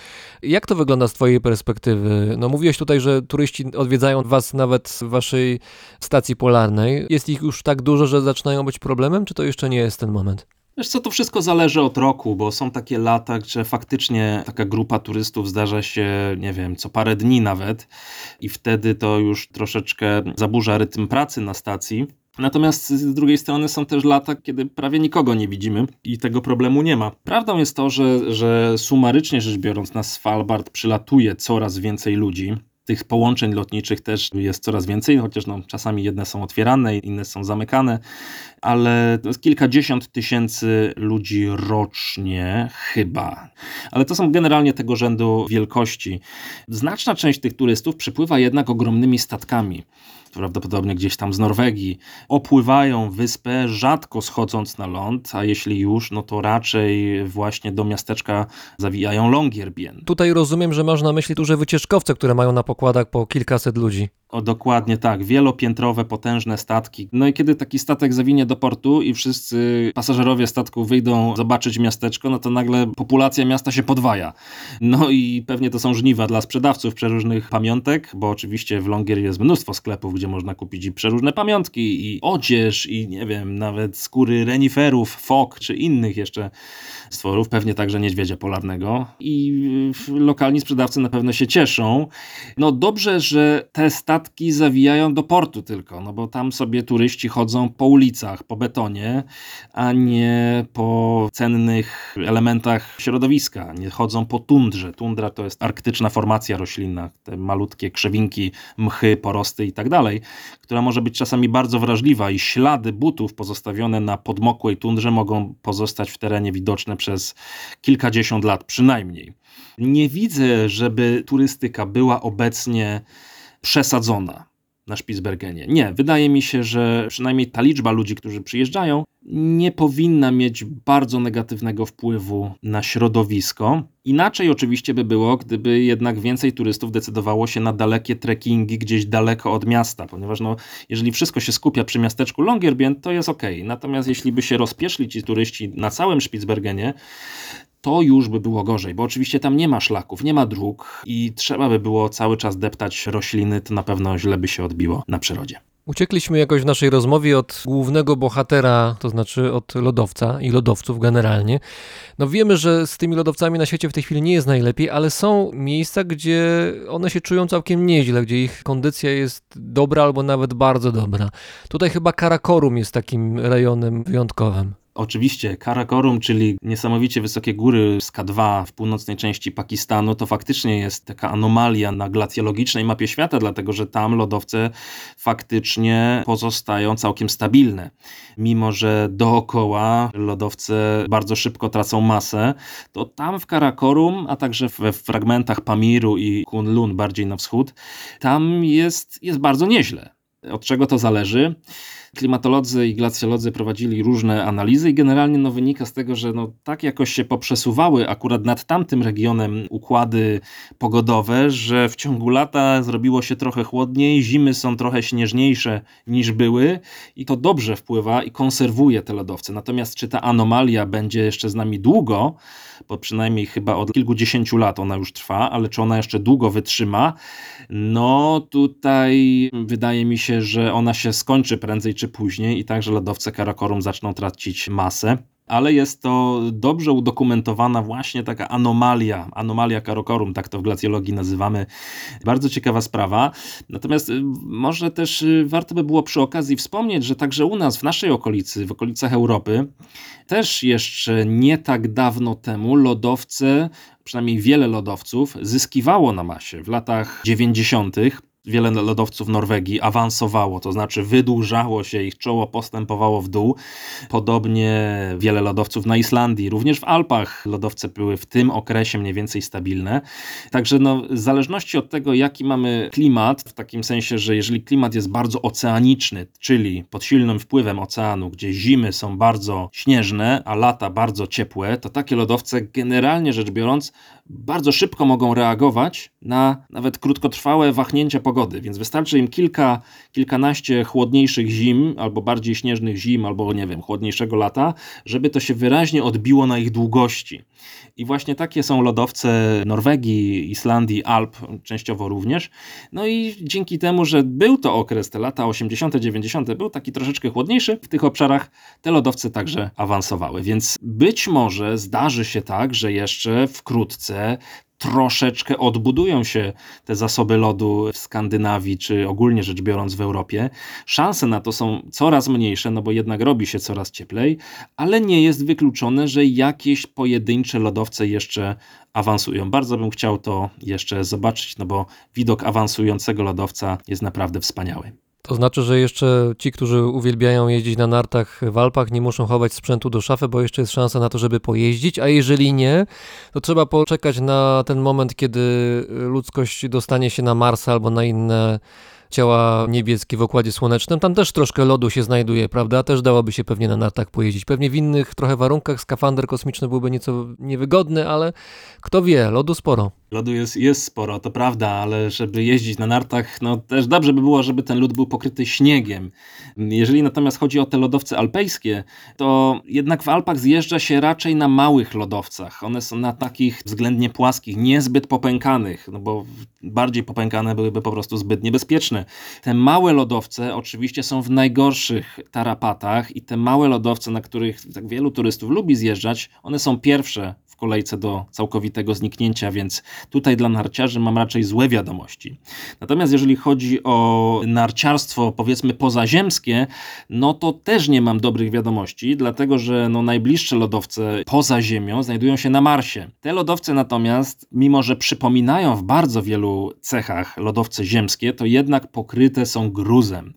Jak to wygląda z Twojej perspektywy? No mówiłeś tutaj, że turyści odwiedzają Was nawet w Waszej stacji polarnej. Jest ich już tak dużo, że zaczynają być problemem, czy to jeszcze nie jest ten moment? Wiesz co, to wszystko zależy od roku, bo są takie lata, że faktycznie taka grupa turystów zdarza się, nie wiem, co parę dni nawet i wtedy to już troszeczkę zaburza rytm pracy na stacji. Natomiast z drugiej strony są też lata, kiedy prawie nikogo nie widzimy i tego problemu nie ma. Prawdą jest to, że, że sumarycznie rzecz biorąc na Svalbard przylatuje coraz więcej ludzi. Tych połączeń lotniczych też jest coraz więcej, chociaż no, czasami jedne są otwierane, inne są zamykane, ale to jest kilkadziesiąt tysięcy ludzi rocznie, chyba. Ale to są generalnie tego rzędu wielkości. Znaczna część tych turystów przypływa jednak ogromnymi statkami prawdopodobnie gdzieś tam z Norwegii, opływają wyspę, rzadko schodząc na ląd, a jeśli już, no to raczej właśnie do miasteczka zawijają Longyearbyen. Tutaj rozumiem, że masz na myśli duże wycieczkowce, które mają na pokładach po kilkaset ludzi. O, dokładnie tak, wielopiętrowe, potężne statki. No i kiedy taki statek zawinie do portu i wszyscy pasażerowie statku wyjdą zobaczyć miasteczko, no to nagle populacja miasta się podwaja. No i pewnie to są żniwa dla sprzedawców przeróżnych pamiątek, bo oczywiście w Longier jest mnóstwo sklepów, gdzie można kupić i przeróżne pamiątki, i odzież, i nie wiem, nawet skóry reniferów, fok, czy innych jeszcze stworów, pewnie także niedźwiedzia polarnego. I lokalni sprzedawcy na pewno się cieszą. No dobrze, że te statki zawijają do portu tylko, no bo tam sobie turyści chodzą po ulicach, po betonie, a nie po cennych elementach środowiska. Nie chodzą po tundrze. Tundra to jest arktyczna formacja roślinna, te malutkie krzewinki, mchy, porosty i tak dalej, która może być czasami bardzo wrażliwa i ślady butów pozostawione na podmokłej tundrze mogą pozostać w terenie widoczne przez kilkadziesiąt lat przynajmniej. Nie widzę, żeby turystyka była obecnie przesadzona na Spitsbergenie. Nie, wydaje mi się, że przynajmniej ta liczba ludzi, którzy przyjeżdżają, nie powinna mieć bardzo negatywnego wpływu na środowisko. Inaczej oczywiście by było, gdyby jednak więcej turystów decydowało się na dalekie trekkingi gdzieś daleko od miasta, ponieważ no, jeżeli wszystko się skupia przy miasteczku Longyearbyen, to jest ok. Natomiast jeśli by się rozpieszli ci turyści na całym Spitsbergenie, to już by było gorzej, bo oczywiście tam nie ma szlaków, nie ma dróg i trzeba by było cały czas deptać rośliny, to na pewno źle by się odbiło na przyrodzie. Uciekliśmy jakoś w naszej rozmowie od głównego bohatera, to znaczy od lodowca i lodowców generalnie. No wiemy, że z tymi lodowcami na świecie w tej chwili nie jest najlepiej, ale są miejsca, gdzie one się czują całkiem nieźle, gdzie ich kondycja jest dobra albo nawet bardzo dobra. Tutaj chyba Karakorum jest takim rejonem wyjątkowym. Oczywiście Karakorum, czyli niesamowicie wysokie góry z K2 w północnej części Pakistanu, to faktycznie jest taka anomalia na glacjologicznej mapie świata, dlatego że tam lodowce faktycznie pozostają całkiem stabilne. Mimo, że dookoła lodowce bardzo szybko tracą masę, to tam w Karakorum, a także we fragmentach Pamiru i Kunlun bardziej na wschód, tam jest, jest bardzo nieźle. Od czego to zależy? Klimatolodzy i glacjolodzy prowadzili różne analizy i generalnie no, wynika z tego, że no, tak jakoś się poprzesuwały akurat nad tamtym regionem układy pogodowe, że w ciągu lata zrobiło się trochę chłodniej, zimy są trochę śnieżniejsze niż były i to dobrze wpływa i konserwuje te lodowce. Natomiast czy ta anomalia będzie jeszcze z nami długo, bo przynajmniej chyba od kilkudziesięciu lat ona już trwa, ale czy ona jeszcze długo wytrzyma, no tutaj wydaje mi się, że ona się skończy prędzej czy później i także lodowce Karakorum zaczną tracić masę. Ale jest to dobrze udokumentowana właśnie taka anomalia, anomalia Karakorum, tak to w glacjologii nazywamy. Bardzo ciekawa sprawa. Natomiast y, może też y, warto by było przy okazji wspomnieć, że także u nas, w naszej okolicy, w okolicach Europy, też jeszcze nie tak dawno temu lodowce, przynajmniej wiele lodowców, zyskiwało na masie w latach 90 wiele lodowców Norwegii awansowało, to znaczy wydłużało się, ich czoło postępowało w dół. Podobnie wiele lodowców na Islandii, również w Alpach lodowce były w tym okresie mniej więcej stabilne. Także no, w zależności od tego, jaki mamy klimat, w takim sensie, że jeżeli klimat jest bardzo oceaniczny, czyli pod silnym wpływem oceanu, gdzie zimy są bardzo śnieżne, a lata bardzo ciepłe, to takie lodowce generalnie rzecz biorąc bardzo szybko mogą reagować na nawet krótkotrwałe wahnięcia pogody, więc wystarczy im kilka, kilkanaście chłodniejszych zim, albo bardziej śnieżnych zim, albo nie wiem, chłodniejszego lata, żeby to się wyraźnie odbiło na ich długości. I właśnie takie są lodowce Norwegii, Islandii, Alp, częściowo również. No i dzięki temu, że był to okres, te lata 80., 90., był taki troszeczkę chłodniejszy, w tych obszarach te lodowce także awansowały. Więc być może zdarzy się tak, że jeszcze wkrótce troszeczkę odbudują się te zasoby lodu w Skandynawii, czy ogólnie rzecz biorąc w Europie. Szanse na to są coraz mniejsze, no bo jednak robi się coraz cieplej, ale nie jest wykluczone, że jakieś pojedyncze lodowce jeszcze awansują. Bardzo bym chciał to jeszcze zobaczyć, no bo widok awansującego lodowca jest naprawdę wspaniały. To znaczy, że jeszcze ci, którzy uwielbiają jeździć na nartach w Alpach, nie muszą chować sprzętu do szafy, bo jeszcze jest szansa na to, żeby pojeździć, a jeżeli nie, to trzeba poczekać na ten moment, kiedy ludzkość dostanie się na Marsa albo na inne ciała niebieskie w Układzie Słonecznym. Tam też troszkę lodu się znajduje, prawda? Też dałoby się pewnie na nartach pojeździć. Pewnie w innych trochę warunkach skafander kosmiczny byłby nieco niewygodny, ale kto wie, lodu sporo. Lodu jest, jest sporo, to prawda, ale żeby jeździć na nartach, no też dobrze by było, żeby ten lód był pokryty śniegiem. Jeżeli natomiast chodzi o te lodowce alpejskie, to jednak w Alpach zjeżdża się raczej na małych lodowcach. One są na takich względnie płaskich, niezbyt popękanych, no bo bardziej popękane byłyby po prostu zbyt niebezpieczne. Te małe lodowce oczywiście są w najgorszych tarapatach i te małe lodowce, na których tak wielu turystów lubi zjeżdżać, one są pierwsze w kolejce do całkowitego zniknięcia, więc tutaj dla narciarzy mam raczej złe wiadomości. Natomiast jeżeli chodzi o narciarstwo powiedzmy pozaziemskie, no to też nie mam dobrych wiadomości, dlatego że no, najbliższe lodowce poza Ziemią znajdują się na Marsie. Te lodowce natomiast, mimo że przypominają w bardzo wielu cechach lodowce ziemskie, to jednak pokryte są gruzem.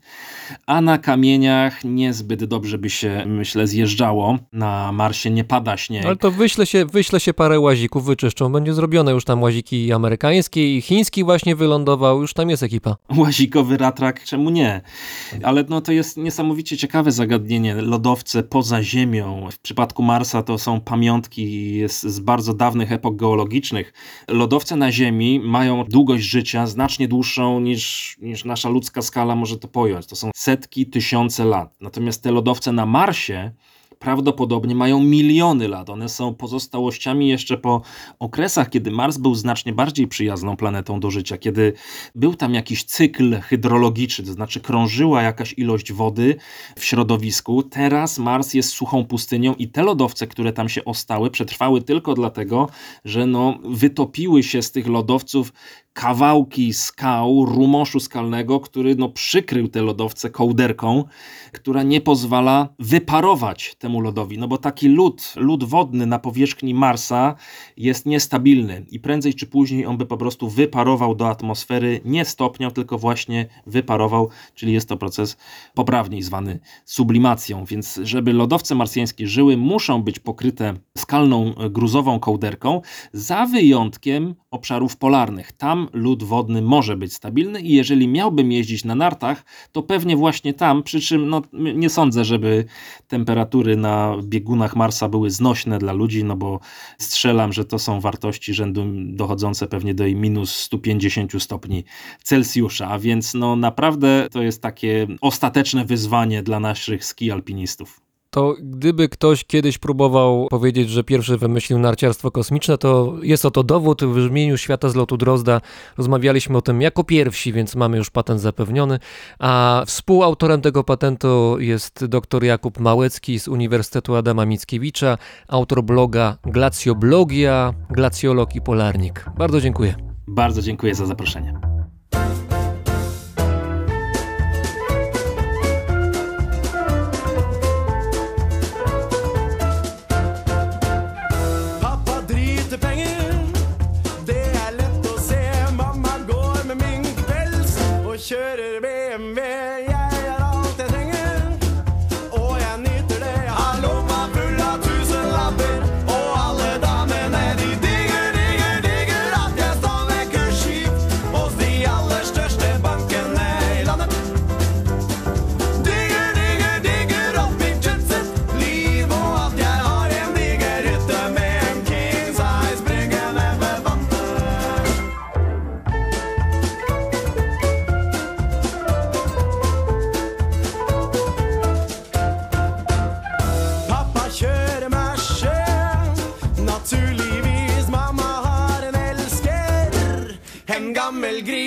A na kamieniach niezbyt dobrze by się, myślę, zjeżdżało. Na Marsie nie pada śnieg. Ale to wyśle się, wyśle się parę łazików, wyczyszczą, będzie zrobione już tam łaziki amerykańskie i chiński właśnie wylądował, już tam jest ekipa. Łazikowy ratrak, czemu nie? Ale no, to jest niesamowicie ciekawe zagadnienie. Lodowce poza Ziemią. W przypadku Marsa to są pamiątki z, z bardzo dawnych epok geologicznych. Lodowce na Ziemi mają długość życia znacznie dłuższą niż, niż nasza ludzka skala może to pojąć. To są setki, tysiące lat. Natomiast te lodowce na Marsie prawdopodobnie mają miliony lat. One są pozostałościami jeszcze po okresach, kiedy Mars był znacznie bardziej przyjazną planetą do życia, kiedy był tam jakiś cykl hydrologiczny, to znaczy krążyła jakaś ilość wody w środowisku. Teraz Mars jest suchą pustynią i te lodowce, które tam się ostały, przetrwały tylko dlatego, że no, wytopiły się z tych lodowców kawałki skał, rumoszu skalnego, który no, przykrył te lodowce kołderką, która nie pozwala wyparować temu lodowi. No bo taki lód, lód wodny na powierzchni Marsa jest niestabilny i prędzej czy później on by po prostu wyparował do atmosfery, nie stopniał, tylko właśnie wyparował, czyli jest to proces poprawniej zwany sublimacją. Więc żeby lodowce marsjańskie żyły, muszą być pokryte skalną, gruzową kołderką, za wyjątkiem obszarów polarnych. Tam lód wodny może być stabilny i jeżeli miałbym jeździć na nartach, to pewnie właśnie tam, przy czym no, nie sądzę, żeby temperatury na biegunach Marsa były znośne dla ludzi, no bo strzelam, że to są wartości rzędu dochodzące pewnie do minus 150 stopni Celsjusza, a więc no naprawdę to jest takie ostateczne wyzwanie dla naszych ski alpinistów. To gdyby ktoś kiedyś próbował powiedzieć, że pierwszy wymyślił narciarstwo kosmiczne, to jest oto dowód w brzmieniu świata z lotu Drozda. Rozmawialiśmy o tym jako pierwsi, więc mamy już patent zapewniony. A współautorem tego patentu jest dr Jakub Małecki z Uniwersytetu Adama Mickiewicza, autor bloga Glacioblogia, glacjolog i polarnik. Bardzo dziękuję. Bardzo dziękuję za zaproszenie. dame el grito.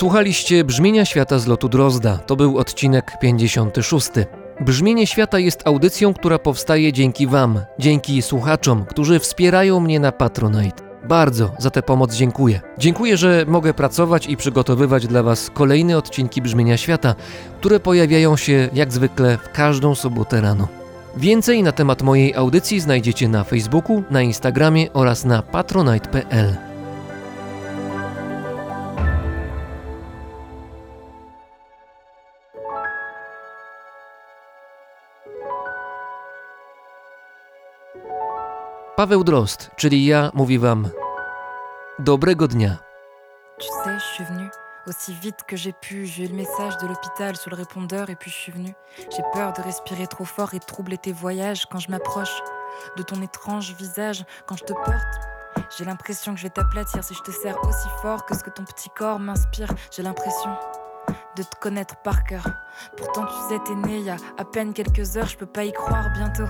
Słuchaliście Brzmienia Świata z lotu Drozda. To był odcinek 56. Brzmienie Świata jest audycją, która powstaje dzięki Wam, dzięki słuchaczom, którzy wspierają mnie na Patronite. Bardzo za tę pomoc dziękuję. Dziękuję, że mogę pracować i przygotowywać dla Was kolejne odcinki Brzmienia Świata, które pojawiają się jak zwykle w każdą sobotę rano. Więcej na temat mojej audycji znajdziecie na Facebooku, na Instagramie oraz na patronite.pl. Dobrego dnia. Tu sais, je suis venue aussi vite que j'ai pu. J'ai eu le message de l'hôpital sur le répondeur et puis je suis venue. J'ai peur de respirer trop fort et de troubler tes voyages quand je m'approche de ton étrange visage. Quand je te porte, j'ai l'impression que je vais t'aplatir si je te serre aussi fort que ce que ton petit corps m'inspire. J'ai l'impression de te connaître par cœur. Pourtant, tu sais, t'es il y a à peine quelques heures, je peux pas y croire bientôt.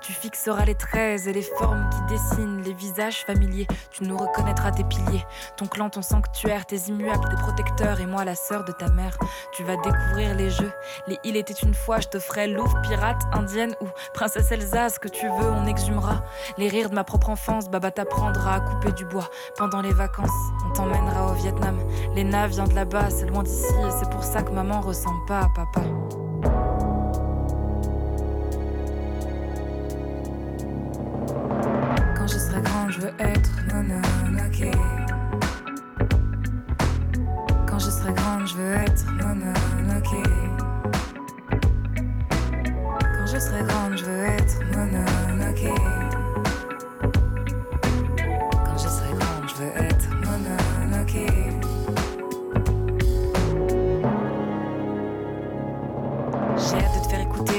Tu fixeras les traits et les formes qui dessinent les visages familiers. Tu nous reconnaîtras tes piliers, ton clan, ton sanctuaire, tes immuables, tes protecteurs et moi, la sœur de ta mère. Tu vas découvrir les jeux. Les il était une fois, je te ferai Louvre, pirate, indienne ou princesse Elsa, ce que tu veux, on exhumera. Les rires de ma propre enfance, Baba t'apprendra à couper du bois. Pendant les vacances, on t'emmènera au Vietnam. Léna vient de là-bas, c'est loin d'ici et c'est pour ça que maman ressemble pas à papa. Quand je serai grande, je veux être Mononoke. Quand je serai grande, je veux être Mononoke. Quand je serai grande, je veux être Mononoke. Quand je serai grande, je veux être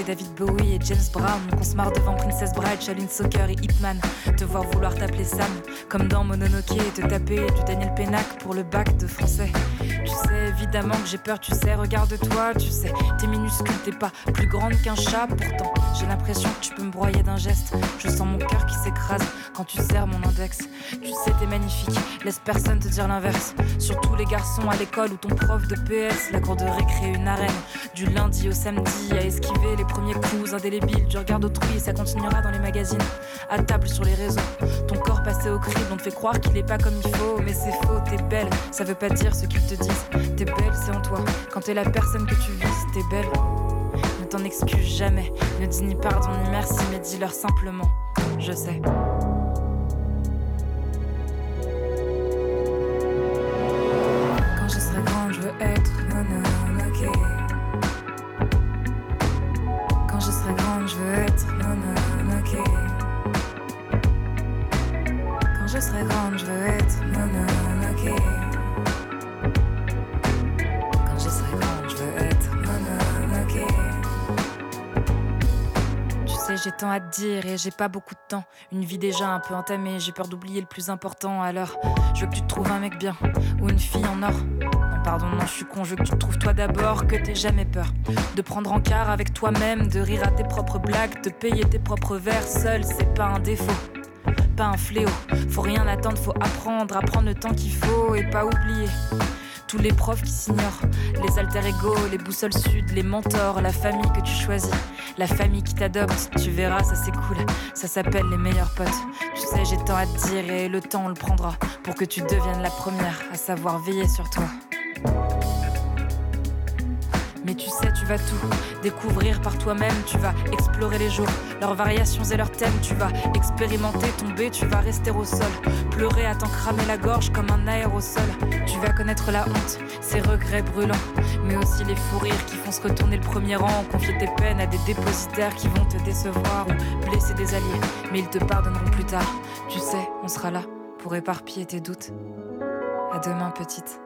David Bowie et James Brown. Qu'on se marre devant Princess Bride, Shaolin Soccer et Hitman. Te voir vouloir t'appeler Sam, comme dans Mononoke, et te taper du Daniel Pénac pour le bac de français. Tu sais évidemment que j'ai peur, tu sais, regarde-toi, tu sais, t'es minuscule, t'es pas plus grande qu'un chat. Pourtant, j'ai l'impression que tu peux me broyer d'un geste. Je sens mon cœur qui s'écrase quand tu serres mon index. Tu sais, t'es magnifique, laisse personne te dire l'inverse. Surtout les garçons à l'école ou ton prof de PS, la cour de récré, une arène. Du lundi au samedi, à esquiver les premiers coups indélébiles du regard d'autrui et ça continuera dans les magazines. À table sur les réseaux, ton corps passé au crible, on te fait croire qu'il est pas comme il faut, mais c'est faux, t'es belle, ça veut pas dire ce qu'ils te disent. T'es belle, c'est en toi. Quand t'es la personne que tu vises, t'es belle. Ne t'en excuse jamais, ne dis ni pardon ni merci, mais dis-leur simplement, je sais. Et j'ai pas beaucoup de temps. Une vie déjà un peu entamée, j'ai peur d'oublier le plus important. Alors, je veux que tu te trouves un mec bien ou une fille en or. Non, pardon, non, je suis con, je veux que tu te trouves toi d'abord, que t'aies jamais peur de prendre en quart avec toi-même, de rire à tes propres blagues, de payer tes propres verres seul, c'est pas un défaut. Pas un fléau, faut rien attendre, faut apprendre, apprendre le temps qu'il faut et pas oublier tous les profs qui s'ignorent, les alter ego, les boussoles sud, les mentors, la famille que tu choisis, la famille qui t'adopte, tu verras, ça c'est cool, ça s'appelle les meilleurs potes. Tu sais, j'ai tant à te dire et le temps on le prendra pour que tu deviennes la première à savoir veiller sur toi. Mais tu sais, tu vas tout découvrir par toi-même. Tu vas explorer les jours, leurs variations et leurs thèmes. Tu vas expérimenter, tomber, tu vas rester au sol. Pleurer à t'en cramer la gorge comme un aérosol. Tu vas connaître la honte, ses regrets brûlants. Mais aussi les fous rires qui font se retourner le premier rang. Confier tes peines à des dépositaires qui vont te décevoir ou blesser des alliés. Mais ils te pardonneront plus tard. Tu sais, on sera là pour éparpiller tes doutes. À demain, petite.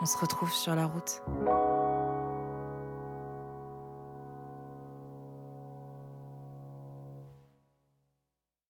On se retrouve sur la route.